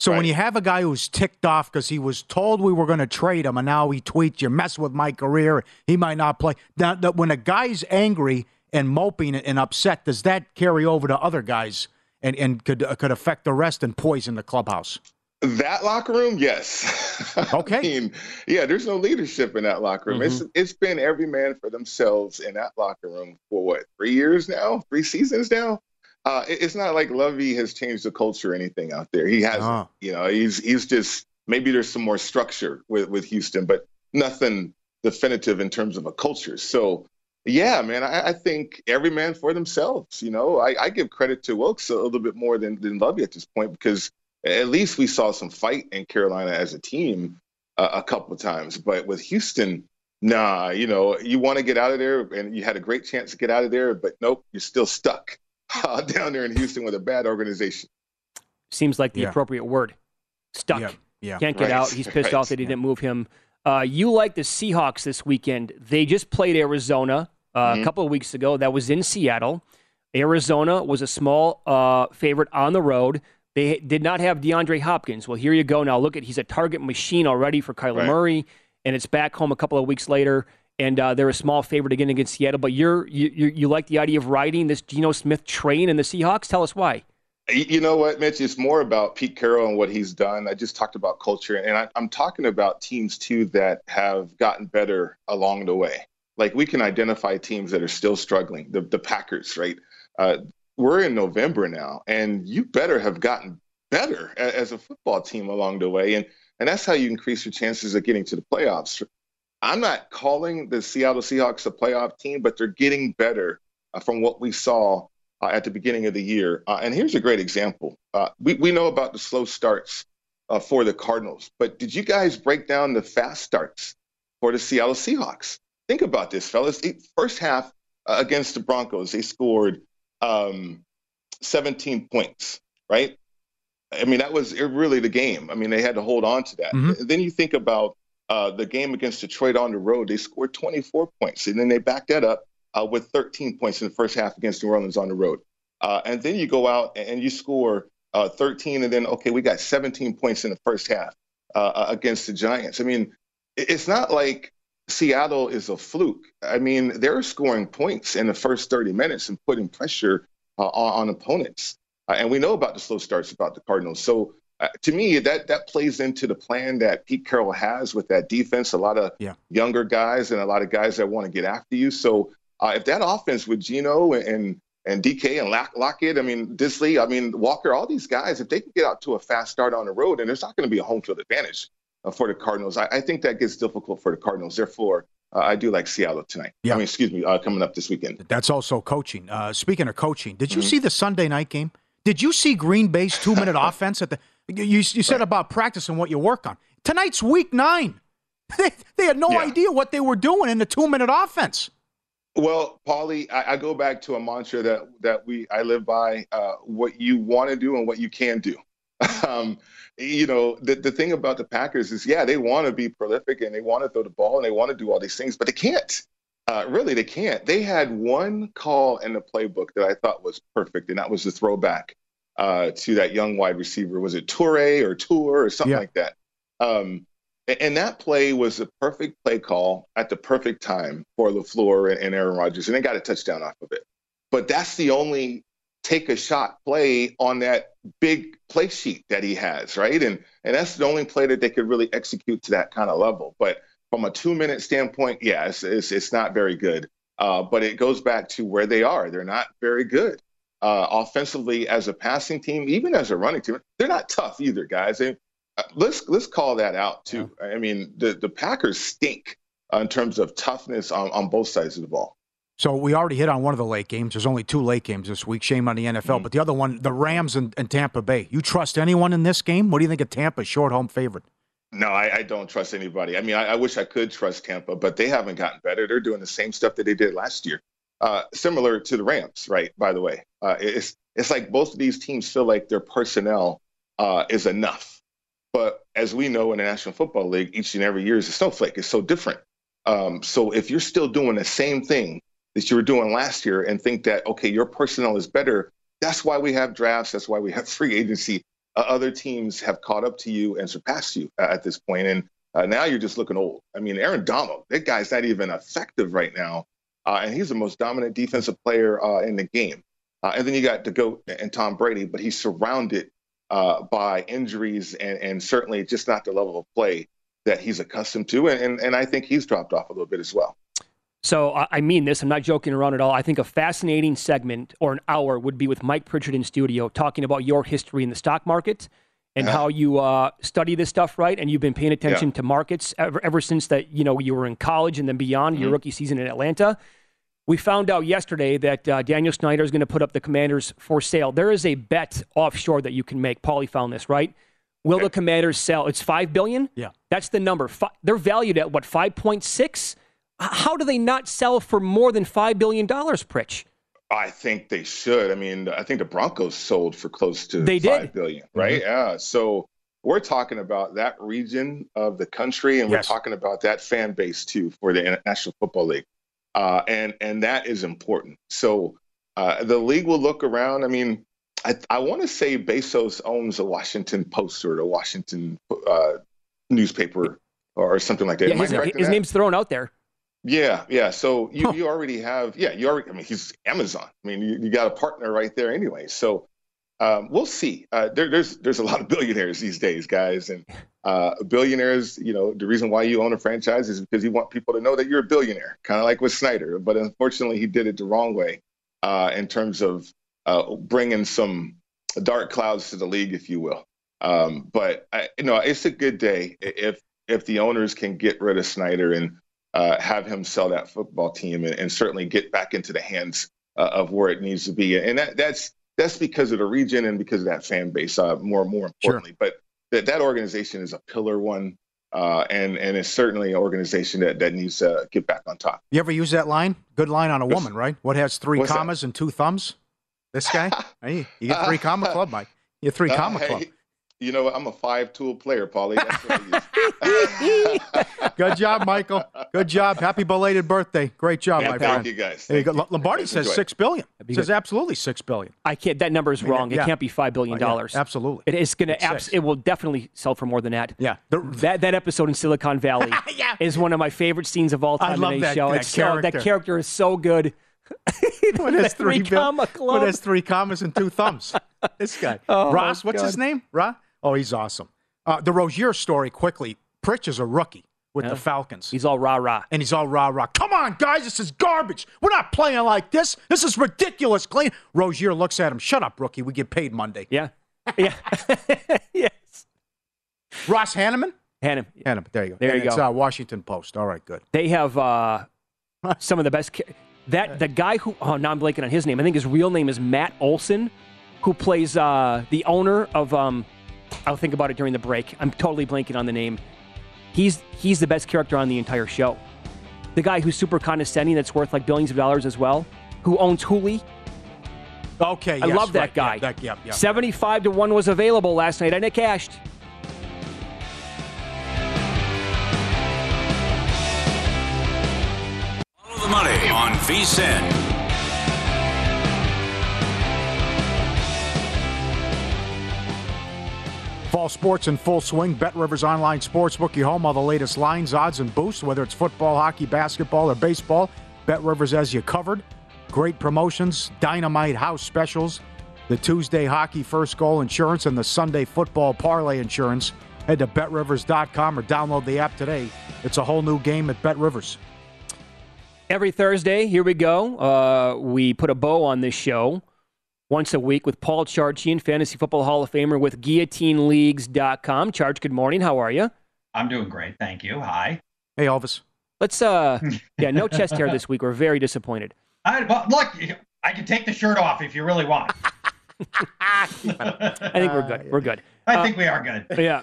So when you have a guy who's ticked off because he was told we were going to trade him, and now he tweets, "You mess with my career, he might not play." Now, that when a guy's angry and moping and upset, does that carry over to other guys and and could uh, could affect the rest and poison the clubhouse? That locker room, yes. Okay. I mean, yeah, there's no leadership in that locker room. It's it's been every man for themselves in that locker room for what three years now, three seasons now. Uh, it- it's not like Lovie has changed the culture or anything out there. He hasn't. Oh. You know, he's he's just maybe there's some more structure with with Houston, but nothing definitive in terms of a culture. So. Yeah, man, I, I think every man for themselves. You know, I, I give credit to Wilks a little bit more than, than Lovie at this point because at least we saw some fight in Carolina as a team uh, a couple of times. But with Houston, nah, you know, you want to get out of there, and you had a great chance to get out of there, but nope, you're still stuck uh, down there in Houston with a bad organization. Seems like the Yeah. appropriate word. Stuck. Yeah, yeah. Can't get Right, out. He's pissed right, off that they didn't move him. Uh, you like the Seahawks this weekend. They just played Arizona uh, Mhm. a couple of weeks ago. That was in Seattle. Arizona was a small uh, favorite on the road. They did not have DeAndre Hopkins. Well, here you go. Now look at he's a target machine already for Kyler Right. Murray, and it's back home a couple of weeks later, and uh, they're a small favorite again against Seattle. But you're you, you you like the idea of riding this Geno Smith train and the Seahawks? Tell us why. You you know what, Mitch? It's more about Pete Carroll and what he's done. I just talked about culture, and I, I'm talking about teams too that have gotten better along the way. Like we can identify teams that are still struggling. The the Packers, right? Uh, we're in November now, and you better have gotten better as a football team along the way, and and that's how you increase your chances of getting to the playoffs. I'm not calling the Seattle Seahawks a playoff team, but they're getting better uh, from what we saw uh, at the beginning of the year. Uh, and here's a great example. Uh, we, we know about the slow starts uh, for the Cardinals, but did you guys break down the fast starts for the Seattle Seahawks? Think about this, fellas. First half uh, against the Broncos, they scored um, 17 points, right? I mean, that was really the game. I mean, they had to hold on to that. Mhm. Then you think about uh, the game against Detroit on the road, they scored 24 points, and then they backed that up uh, with 13 points in the first half against New Orleans on the road. Uh, and then you go out and you score uh, 13, and then, okay, we got 17 points in the first half uh, against the Giants. I mean, it's not like Seattle is a fluke. I mean, they're scoring points in the first 30 minutes and putting pressure uh, on, on opponents. Uh, and we know about the slow starts about the Cardinals. So uh, to me, that that plays into the plan that Pete Carroll has with that defense. A lot of Yeah. younger guys and a lot of guys that want to get after you. So uh, if that offense with Geno and and DK and Lock, Lockett, I mean Dissly, I mean Walker, all these guys, if they can get out to a fast start on the road, and there's not going to be a home field advantage for the Cardinals, I, I think that gets difficult for the Cardinals. Therefore, uh, I do like Seattle tonight. Yeah. I mean, excuse me, uh, coming up this weekend. That's also coaching. Uh, speaking of coaching, did you Mhm. see the Sunday night game? Did you see Green Bay's two minute offense at the? You, you said about practicing what you work on. Tonight's week nine. They, they had no Yeah. idea what they were doing in the two minute offense. Well, Paulie, I, I go back to a mantra that that we I live by: uh, what you want to do and what you can do. um, you know, the the thing about the Packers is, yeah, they want to be prolific and they want to throw the ball and they want to do all these things, but they can't. Uh, really, they can't. They had one call in the playbook that I thought was perfect, and that was the throwback uh, to that young wide receiver. Was it Toure or Tour or something Yeah. like that? Um, and that play was a perfect play call at the perfect time for LaFleur and, and Aaron Rodgers, and they got a touchdown off of it. But that's the only take a shot play on that big play sheet that he has, right? And and that's the only play that they could really execute to that kind of level. But from a two minute standpoint, yeah, it's, it's, it's not very good. Uh, but it goes back to where they are. They're not very good. Uh, offensively, as a passing team, even as a running team, they're not tough either, guys. And, uh, let's let's call that out too. I mean, the the Packers stink in terms of toughness on, on both sides of the ball. So we already hit on one of the late games. There's only two late games this week. Shame on the NFL. Mm-hmm. But the other one, the Rams and, and Tampa Bay. You trust anyone in this game? What do you think of Tampa, short home favorite? No, I, I don't trust anybody. I mean, I, I wish I could trust Tampa, but they haven't gotten better. They're doing the same stuff that they did last year, uh, similar to the Rams, right? By the way, uh, it's it's like both of these teams feel like their personnel uh, is enough, but as we know in the National Football League, each and every year is a snowflake. It's so different. Um, so if you're still doing the same thing that you were doing last year and think that okay, your personnel is better, that's why we have drafts. That's why we have free agency uh, other teams have caught up to you and surpassed you uh, at this point, and uh, now you're just looking old. I mean, Aaron Donald, that guy's not even effective right now, uh, and he's the most dominant defensive player uh, in the game. Uh, and then you got the goat and Tom Brady, but he's surrounded by injuries and, and certainly just not the level of play that he's accustomed to, and, and and I think he's dropped off a little bit as well. So I I mean this. I'm not joking around at all. I think a fascinating segment or an hour would be with Mike Pritchard in studio talking about your history in the stock market and Yeah. how you uh, study this stuff, right? And you've been paying attention Yeah. to markets ever, ever since that you know you were in college and then beyond your Mhm. rookie season in Atlanta. We found out yesterday that uh, Daniel Snyder is going to put up the Commanders for sale. There is a bet offshore that you can make. Paulie found this, right? Will the Commanders sell? It's five billion. Yeah. That's the number. Fi- they're valued at what five point six. How do they not sell for more than five billion dollars, Pritch? I think they should. I mean, I think the Broncos sold for close to They did. five billion, right? Yeah. So we're talking about that region of the country, and Yes. we're talking about that fan base too for the National Football League, uh, and and that is important. So uh, the league will look around. I mean, I, I want to say Bezos owns the Washington Post or the Washington uh, newspaper or something like that. Yeah, his, his name's thrown out there. Yeah, yeah. So you, huh. you already have, yeah, you already, I mean, he's Amazon. I mean, you, you got a partner right there anyway. So um, we'll see. Uh, there, there's there's a lot of billionaires these days, guys, and uh, billionaires. You know, the reason why you own a franchise is because you want people to know that you're a billionaire, kind of like with Snyder. But unfortunately, he did it the wrong way uh, in terms of uh, bringing some dark clouds to the league, if you will. Um, but I, you know, it's a good day if if the owners can get rid of Snyder and uh, have him sell that football team and, and certainly get back into the hands uh, of where it needs to be. And that, that's that's because of the region and because of that fan base. Uh, more more importantly, sure. but that that organization is a pillar one. Uh, and and it's certainly an organization that, that needs to get back on top. You ever use that line? Good line on a woman, right? What has three commas that? and two thumbs? This guy? hey, you get three comma club, Mike. You get three comma club. Hey, you know, what, I'm a five tool player, Paulie. Good job, Michael. Good job. Happy belated birthday. Great job, yeah, my thank friend. you guys. There you go. Lombardi says six billion. Says absolutely six billion. I can't. That number is wrong. yeah. It can't be five billion oh, dollars. yeah, absolutely. It is going to. Abs- it will definitely sell for more than that. Yeah. The, that that episode in Silicon Valley yeah. is one of my favorite scenes of all time I love in a that, show. That it's character. So, that character is so good. what has three, three comma club. What has three commas and two thumbs? this guy. Oh, Ross. What's God. his name? Ross. Oh, he's awesome. Uh, the Rozier story quickly. Pritch is a rookie with Yeah. the Falcons. He's all rah rah. and he's all rah rah. Come on, guys, this is garbage. We're not playing like this. This is ridiculous. Clean. Rozier looks at him. Shut up, rookie. We get paid Monday. Yeah. Yeah. yes. Ross Hanneman. Hanneman. Hanneman. There you go. There And you it's, go. Uh, Washington Post. All right, good. They have uh, some of the best. Ca- that the guy who oh now I'm blanking on his name. I think his real name is Matt Olson, who plays uh, the owner of. Um, I'll think about it during the break. I'm totally blanking on the name. He's he's the best character on the entire show. The guy who's super condescending, that's worth like billions of dollars as well, who owns Hooli. Okay, I yes, love that right, guy. Yeah, that, yeah, yeah. 75 to 1 was available last night and it cashed. Follow the money on VSIN. Fall sports in full swing. Bet Rivers Online Sportsbook, your home, all the latest lines, odds, and boosts, whether it's football, hockey, basketball, or baseball. Bet Rivers has you covered. Great promotions, dynamite house specials, the Tuesday hockey first goal insurance, and the Sunday football parlay insurance. Head to betrivers.com or download the app today. It's a whole new game at Bet Rivers. Every Thursday, here we go. Uh, we put a bow on this show once a week with Paul Charchian, Fantasy Football Hall of Famer with GuillotineLeagues.com. Charge, good morning. How are you? I'm doing great, thank you. Hi. Hey, Elvis. Let's, uh, yeah, no chest hair this week. We're very disappointed. I, well, look, I can take the shirt off if you really want. I think we're good. We're good. I Uh, think we are good. yeah.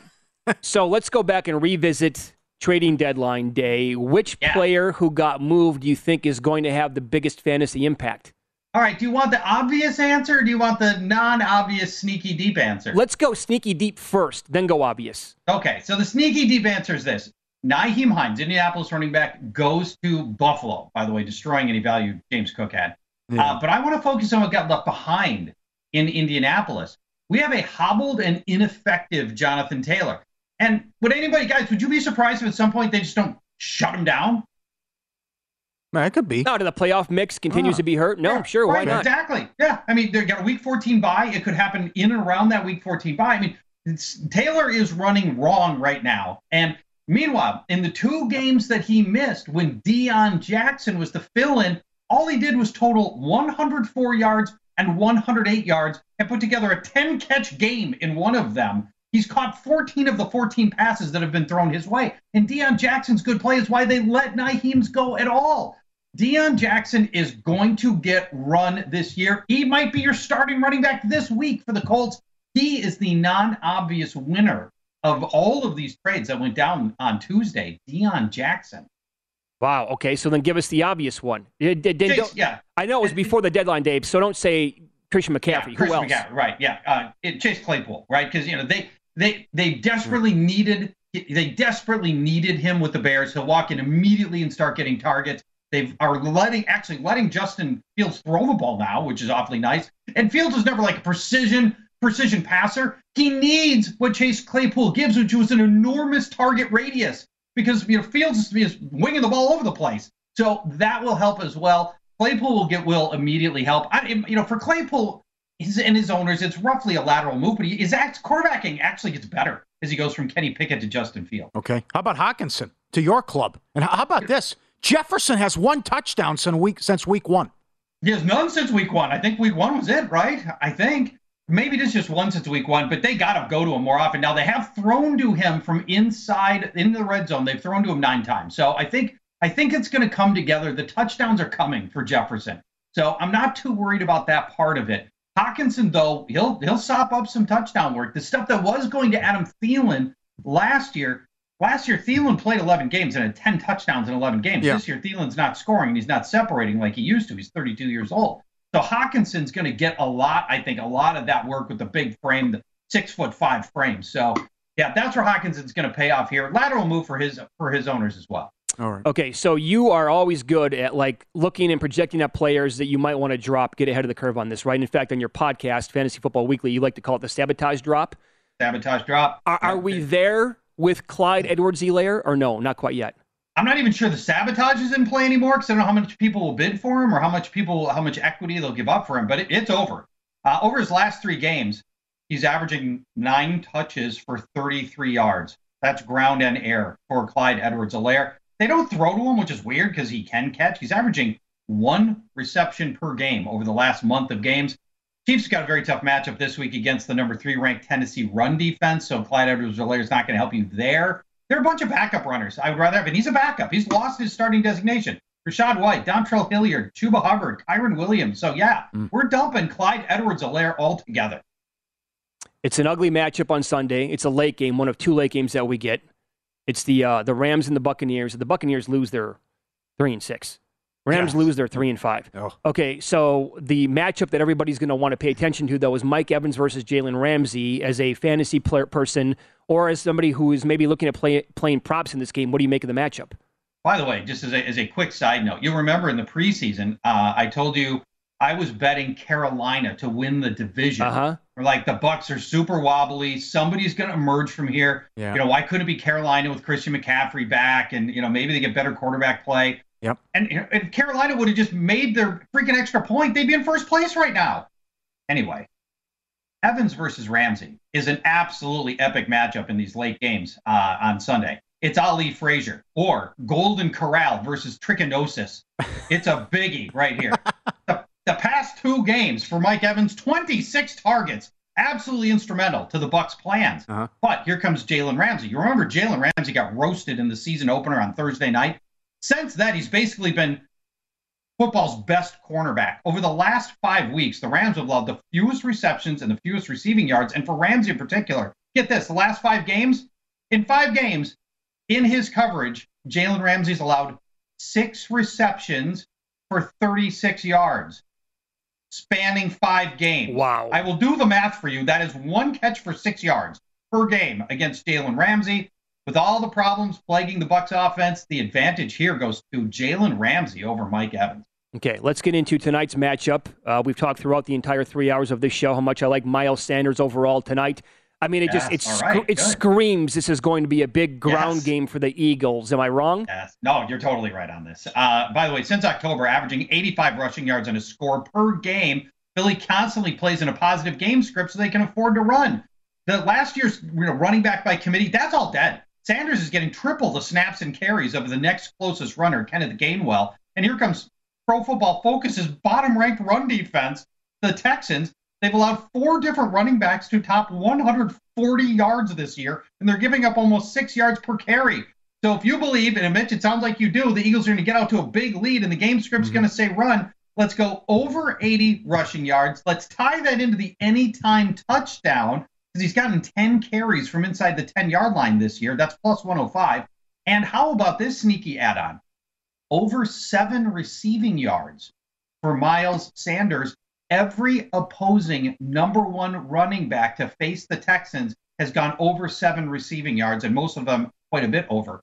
So let's go back and revisit trading deadline day. Which Yeah. player who got moved do you think is going to have the biggest fantasy impact? All right, do you want the obvious answer or do you want the non obvious, sneaky deep answer? Let's go sneaky deep first, then go obvious. Okay, so the sneaky deep answer is this. Naheem Hines, Indianapolis running back, goes to Buffalo, by the way, destroying any value James Cook had. Uh, but I want to focus on what got left behind in Indianapolis. We have a hobbled and ineffective Jonathan Taylor. And would anybody, guys, would you be surprised if at some point they just don't shut him down? Man, it could be. No, to the playoff mix continues Ah. to be hurt. No, sure, why right, not? Exactly. Yeah. I mean, they got a week 14 bye. It could happen in and around that week 14 bye. I mean, it's, Taylor is running wrong right now. And meanwhile, in the two games that he missed when Deon Jackson was the fill in, all he did was total 104 yards and 108 yards and put together a 10 catch game in one of them. He's caught 14 of the 14 passes that have been thrown his way. And Deon Jackson's good play is why they let Nyheim's go at all. Deon Jackson is going to get run this year. He might be your starting running back this week for the Colts. He is the non obvious winner of all of these trades that went down on Tuesday. Deon Jackson. Wow. Okay, so then give us the obvious one. It- it- it- Chase, yeah. I know it was before the deadline, Dave. So don't say Christian McCaffrey. Chris Who else? McCaffrey, right? Yeah, uh, it, Chase Claypool, right? Because you know they they they desperately needed they desperately needed him with the Bears. He'll walk in immediately and start getting targets. They've are letting actually letting Justin Fields throw the ball now, which is awfully nice. And Fields is never like a precision precision passer. He needs what Chase Claypool gives, which was an enormous target radius because you know Fields is winging the ball over the place. So that will help as well. Claypool will get will immediately help. I, you know, for Claypool his, and his owners, it's roughly a lateral move, but he, his act, quarterbacking actually gets better as he goes from Kenny Pickett to Justin Field. Okay. How about Hockenson to your club? And how about this? Jefferson has one touchdown since week since week one. He has none since week one. I think week one was it, right? I think maybe this just one since week one, but they got to go to him more often. Now they have thrown to him from inside in the red zone. They've thrown to him nine times. So I think I think it's going to come together. The touchdowns are coming for Jefferson. So I'm not too worried about that part of it. Hockenson though, he'll he'll sop up some touchdown work. The stuff that was going to Adam Thielen last year. Last year, Thielen played 11 games and had 10 touchdowns in 11 games. Yeah. This year, Thielen's not scoring and he's not separating like he used to. He's 32 years old. So Hockenson's going to get a lot, I think, a lot of that work with the big frame, the six foot five frame. So yeah, that's where Hockenson's going to pay off here. Lateral move for his for his owners as well. All right. Okay, so you are always good at like looking and projecting at players that you might want to drop, get ahead of the curve on this, right? In fact, on your podcast, Fantasy Football Weekly, you like to call it the sabotage drop. Sabotage drop. Are, are we there with Clyde Edwards-Helaire or no? Not quite yet. I'm not even sure the sabotage is in play anymore because I don't know how much people will bid for him or how much people, how much equity they'll give up for him. But it, it's over. Uh, over his last three games, he's averaging nine touches for 33 yards. That's ground and air for Clyde Edwards-Helaire. They don't throw to him, which is weird because he can catch. He's averaging one reception per game over the last month of games. Chiefs got a very tough matchup this week against the number three ranked Tennessee run defense. So Clyde Edwards-Helaire is not going to help you there. There are a bunch of backup runners. I would rather have, and he's a backup. He's lost his starting designation. Rachaad White, Dontrell Hilliard, Chuba Hubbard, Kyren Williams. So yeah, mm. we're dumping Clyde Edwards-Helaire altogether. It's an ugly matchup on Sunday. It's a late game, one of two late games that we get. It's the uh, the Rams and the Buccaneers. The Buccaneers lose their three and six. Rams yes. lose their three and five. Oh. Okay, so the matchup that everybody's going to want to pay attention to, though, is Mike Evans versus Jalen Ramsey as a fantasy player person, or as somebody who is maybe looking at play, playing props in this game. What do you make of the matchup? By the way, just as a, as a quick side note, you'll remember in the preseason, uh, I told you I was betting Carolina to win the division. Uh-huh. Or like the Bucs are super wobbly. Somebody's going to emerge from here. Yeah. You know, why couldn't it be Carolina with Christian McCaffrey back, and you know maybe they get better quarterback play. Yep. And if Carolina would have just made their freaking extra point, they'd be in first place right now. Anyway, Evans versus Ramsey is an absolutely epic matchup in these late games uh, on Sunday. It's Ali Frazier or Golden Corral versus Trichinosis. It's a biggie right here. the past two games for Mike Evans, 26 targets, absolutely instrumental to the Bucs' plans. Uh-huh. But here comes Jalen Ramsey. You remember Jalen Ramsey got roasted in the season opener on Thursday night. Since that, he's basically been football's best cornerback. Over the last five weeks, the Rams have allowed the fewest receptions and the fewest receiving yards. And for Ramsey in particular, get this: the last five games, in five games, in his coverage, Jalen Ramsey's allowed six receptions for 36 yards spanning five games. Wow. I will do the math for you. That is one catch for six yards per game against Jalen Ramsey. With all the problems plaguing the Bucs offense, the advantage here goes to Jalen Ramsey over Mike Evans. Okay, let's get into tonight's matchup. Uh, we've talked throughout the entire three hours of this show how much I like Miles Sanders overall tonight. I mean, it yes, just it, right, it screams this is going to be a big ground yes. game for the Eagles. Am I wrong? Yes. No, you're totally right on this. Uh, by the way, since October, averaging 85 rushing yards and a score per game, Philly constantly plays in a positive game script so they can afford to run. The last year's you know, running back by committee, that's all dead. Sanders is getting triple the snaps and carries of the next closest runner, Kenneth Gainwell. And here comes Pro Football Focus's bottom ranked run defense, the Texans. They've allowed four different running backs to top 140 yards this year, and they're giving up almost six yards per carry. So if you believe, and Mitch, it sounds like you do, the Eagles are going to get out to a big lead, and the game script's mm-hmm. going to say run. Let's go over 80 rushing yards. Let's tie that into the anytime touchdown because he's gotten 10 carries from inside the 10 yard line this year. That's plus 105. And how about this sneaky add on? Over seven receiving yards for Miles Sanders every opposing number one running back to face the Texans has gone over seven receiving yards, and most of them quite a bit over.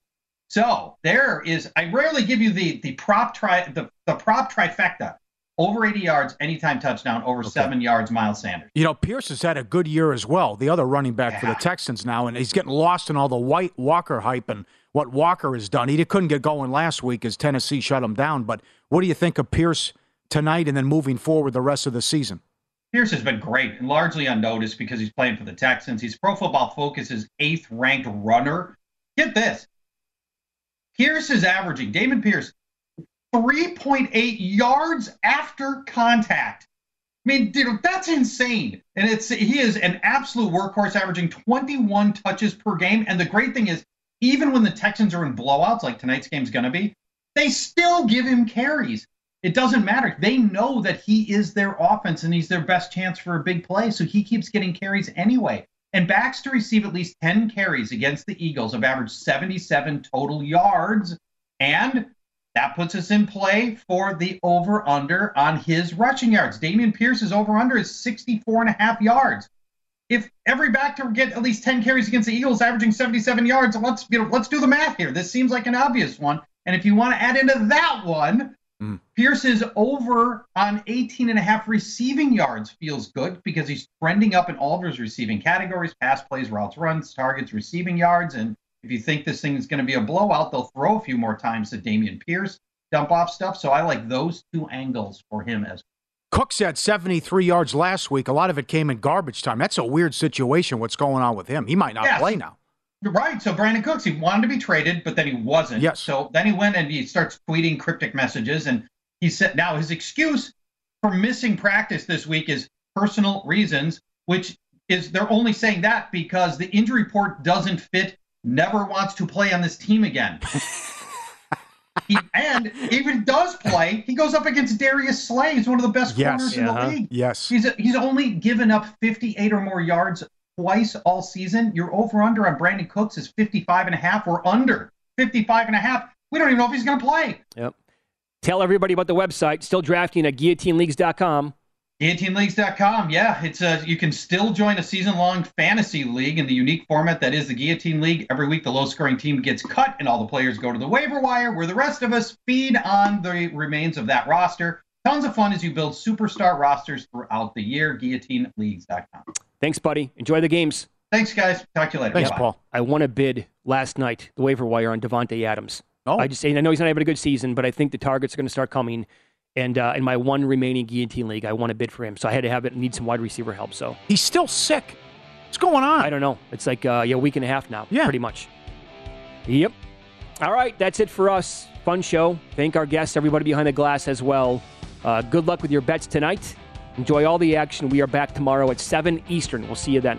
So there is. I rarely give you the the prop tri the, the prop trifecta. Over 80 yards, anytime touchdown, over okay. seven yards, Miles Sanders. You know, Pierce has had a good year as well, the other running back yeah. for the Texans now, and he's getting lost in all the White Walker hype and what Walker has done. He couldn't get going last week as Tennessee shut him down. But what do you think of Pierce tonight and then moving forward the rest of the season? Pierce has been great and largely unnoticed because he's playing for the Texans. He's Pro Football Focus's eighth ranked runner. Get this. Pierce is averaging, Dameon Pierce, 3.8 yards after contact. I mean, dude, that's insane. And it's he is an absolute workhorse, averaging 21 touches per game. And the great thing is, even when the Texans are in blowouts, like tonight's game's gonna be, they still give him carries. It doesn't matter. They know that he is their offense and he's their best chance for a big play. So he keeps getting carries anyway. And backs to receive at least 10 carries against the Eagles have averaged 77 total yards. And that puts us in play for the over under on his rushing yards. Dameon Pierce's over under is 64 and a half yards. If every back to get at least 10 carries against the Eagles averaging 77 yards, let's you know, let's do the math here. This seems like an obvious one. And if you want to add into that one, mm. Pierce's over on 18 and a half receiving yards feels good because he's trending up in all of his receiving categories, pass plays, routes, runs, targets, receiving yards, and if you think this thing is going to be a blowout, they'll throw a few more times at Dameon Pierce, dump off stuff. So I like those two angles for him as Cooks had 73 yards last week. A lot of it came in garbage time. That's a weird situation. What's going on with him? He might not yeah, play now. Right. So Brandin Cooks, he wanted to be traded, but then he wasn't. Yes. So then he went and he starts tweeting cryptic messages. And he said, now his excuse for missing practice this week is personal reasons, which is they're only saying that because the injury report doesn't fit never wants to play on this team again. he, and even does play, he goes up against Darius Slay. He's one of the best yes, corners in the uh-huh. league. Yes. He's he's only given up 58 or more yards twice all season. Your over under on Brandin Cooks is 55 and a half or under 55 and a half. We don't even know if he's going to play. Yep. Tell everybody about the website. Still drafting at guillotineleagues.com. GuillotineLeagues.com. Yeah, it's a, you can still join a season-long fantasy league in the unique format that is the Guillotine League. Every week, the low-scoring team gets cut, and all the players go to the waiver wire, where the rest of us feed on the remains of that roster. Tons of fun as you build superstar rosters throughout the year. GuillotineLeagues.com. Thanks, buddy. Enjoy the games. Thanks, guys. Talk to you later. Thanks, Bye-bye. Paul. I won a bid last night, the waiver wire on Davante Adams. Oh. I just say I know he's not having a good season, but I think the targets are going to start coming. And uh, in my one remaining guillotine league, I want to bid for him. So I had to have it. Need some wide receiver help. So he's still sick. What's going on? I don't know. It's like uh, yeah, a week and a half now. Yeah, pretty much. Yep. All right, that's it for us. Fun show. Thank our guests, everybody behind the glass as well. Uh, good luck with your bets tonight. Enjoy all the action. We are back tomorrow at 7 Eastern. We'll see you then.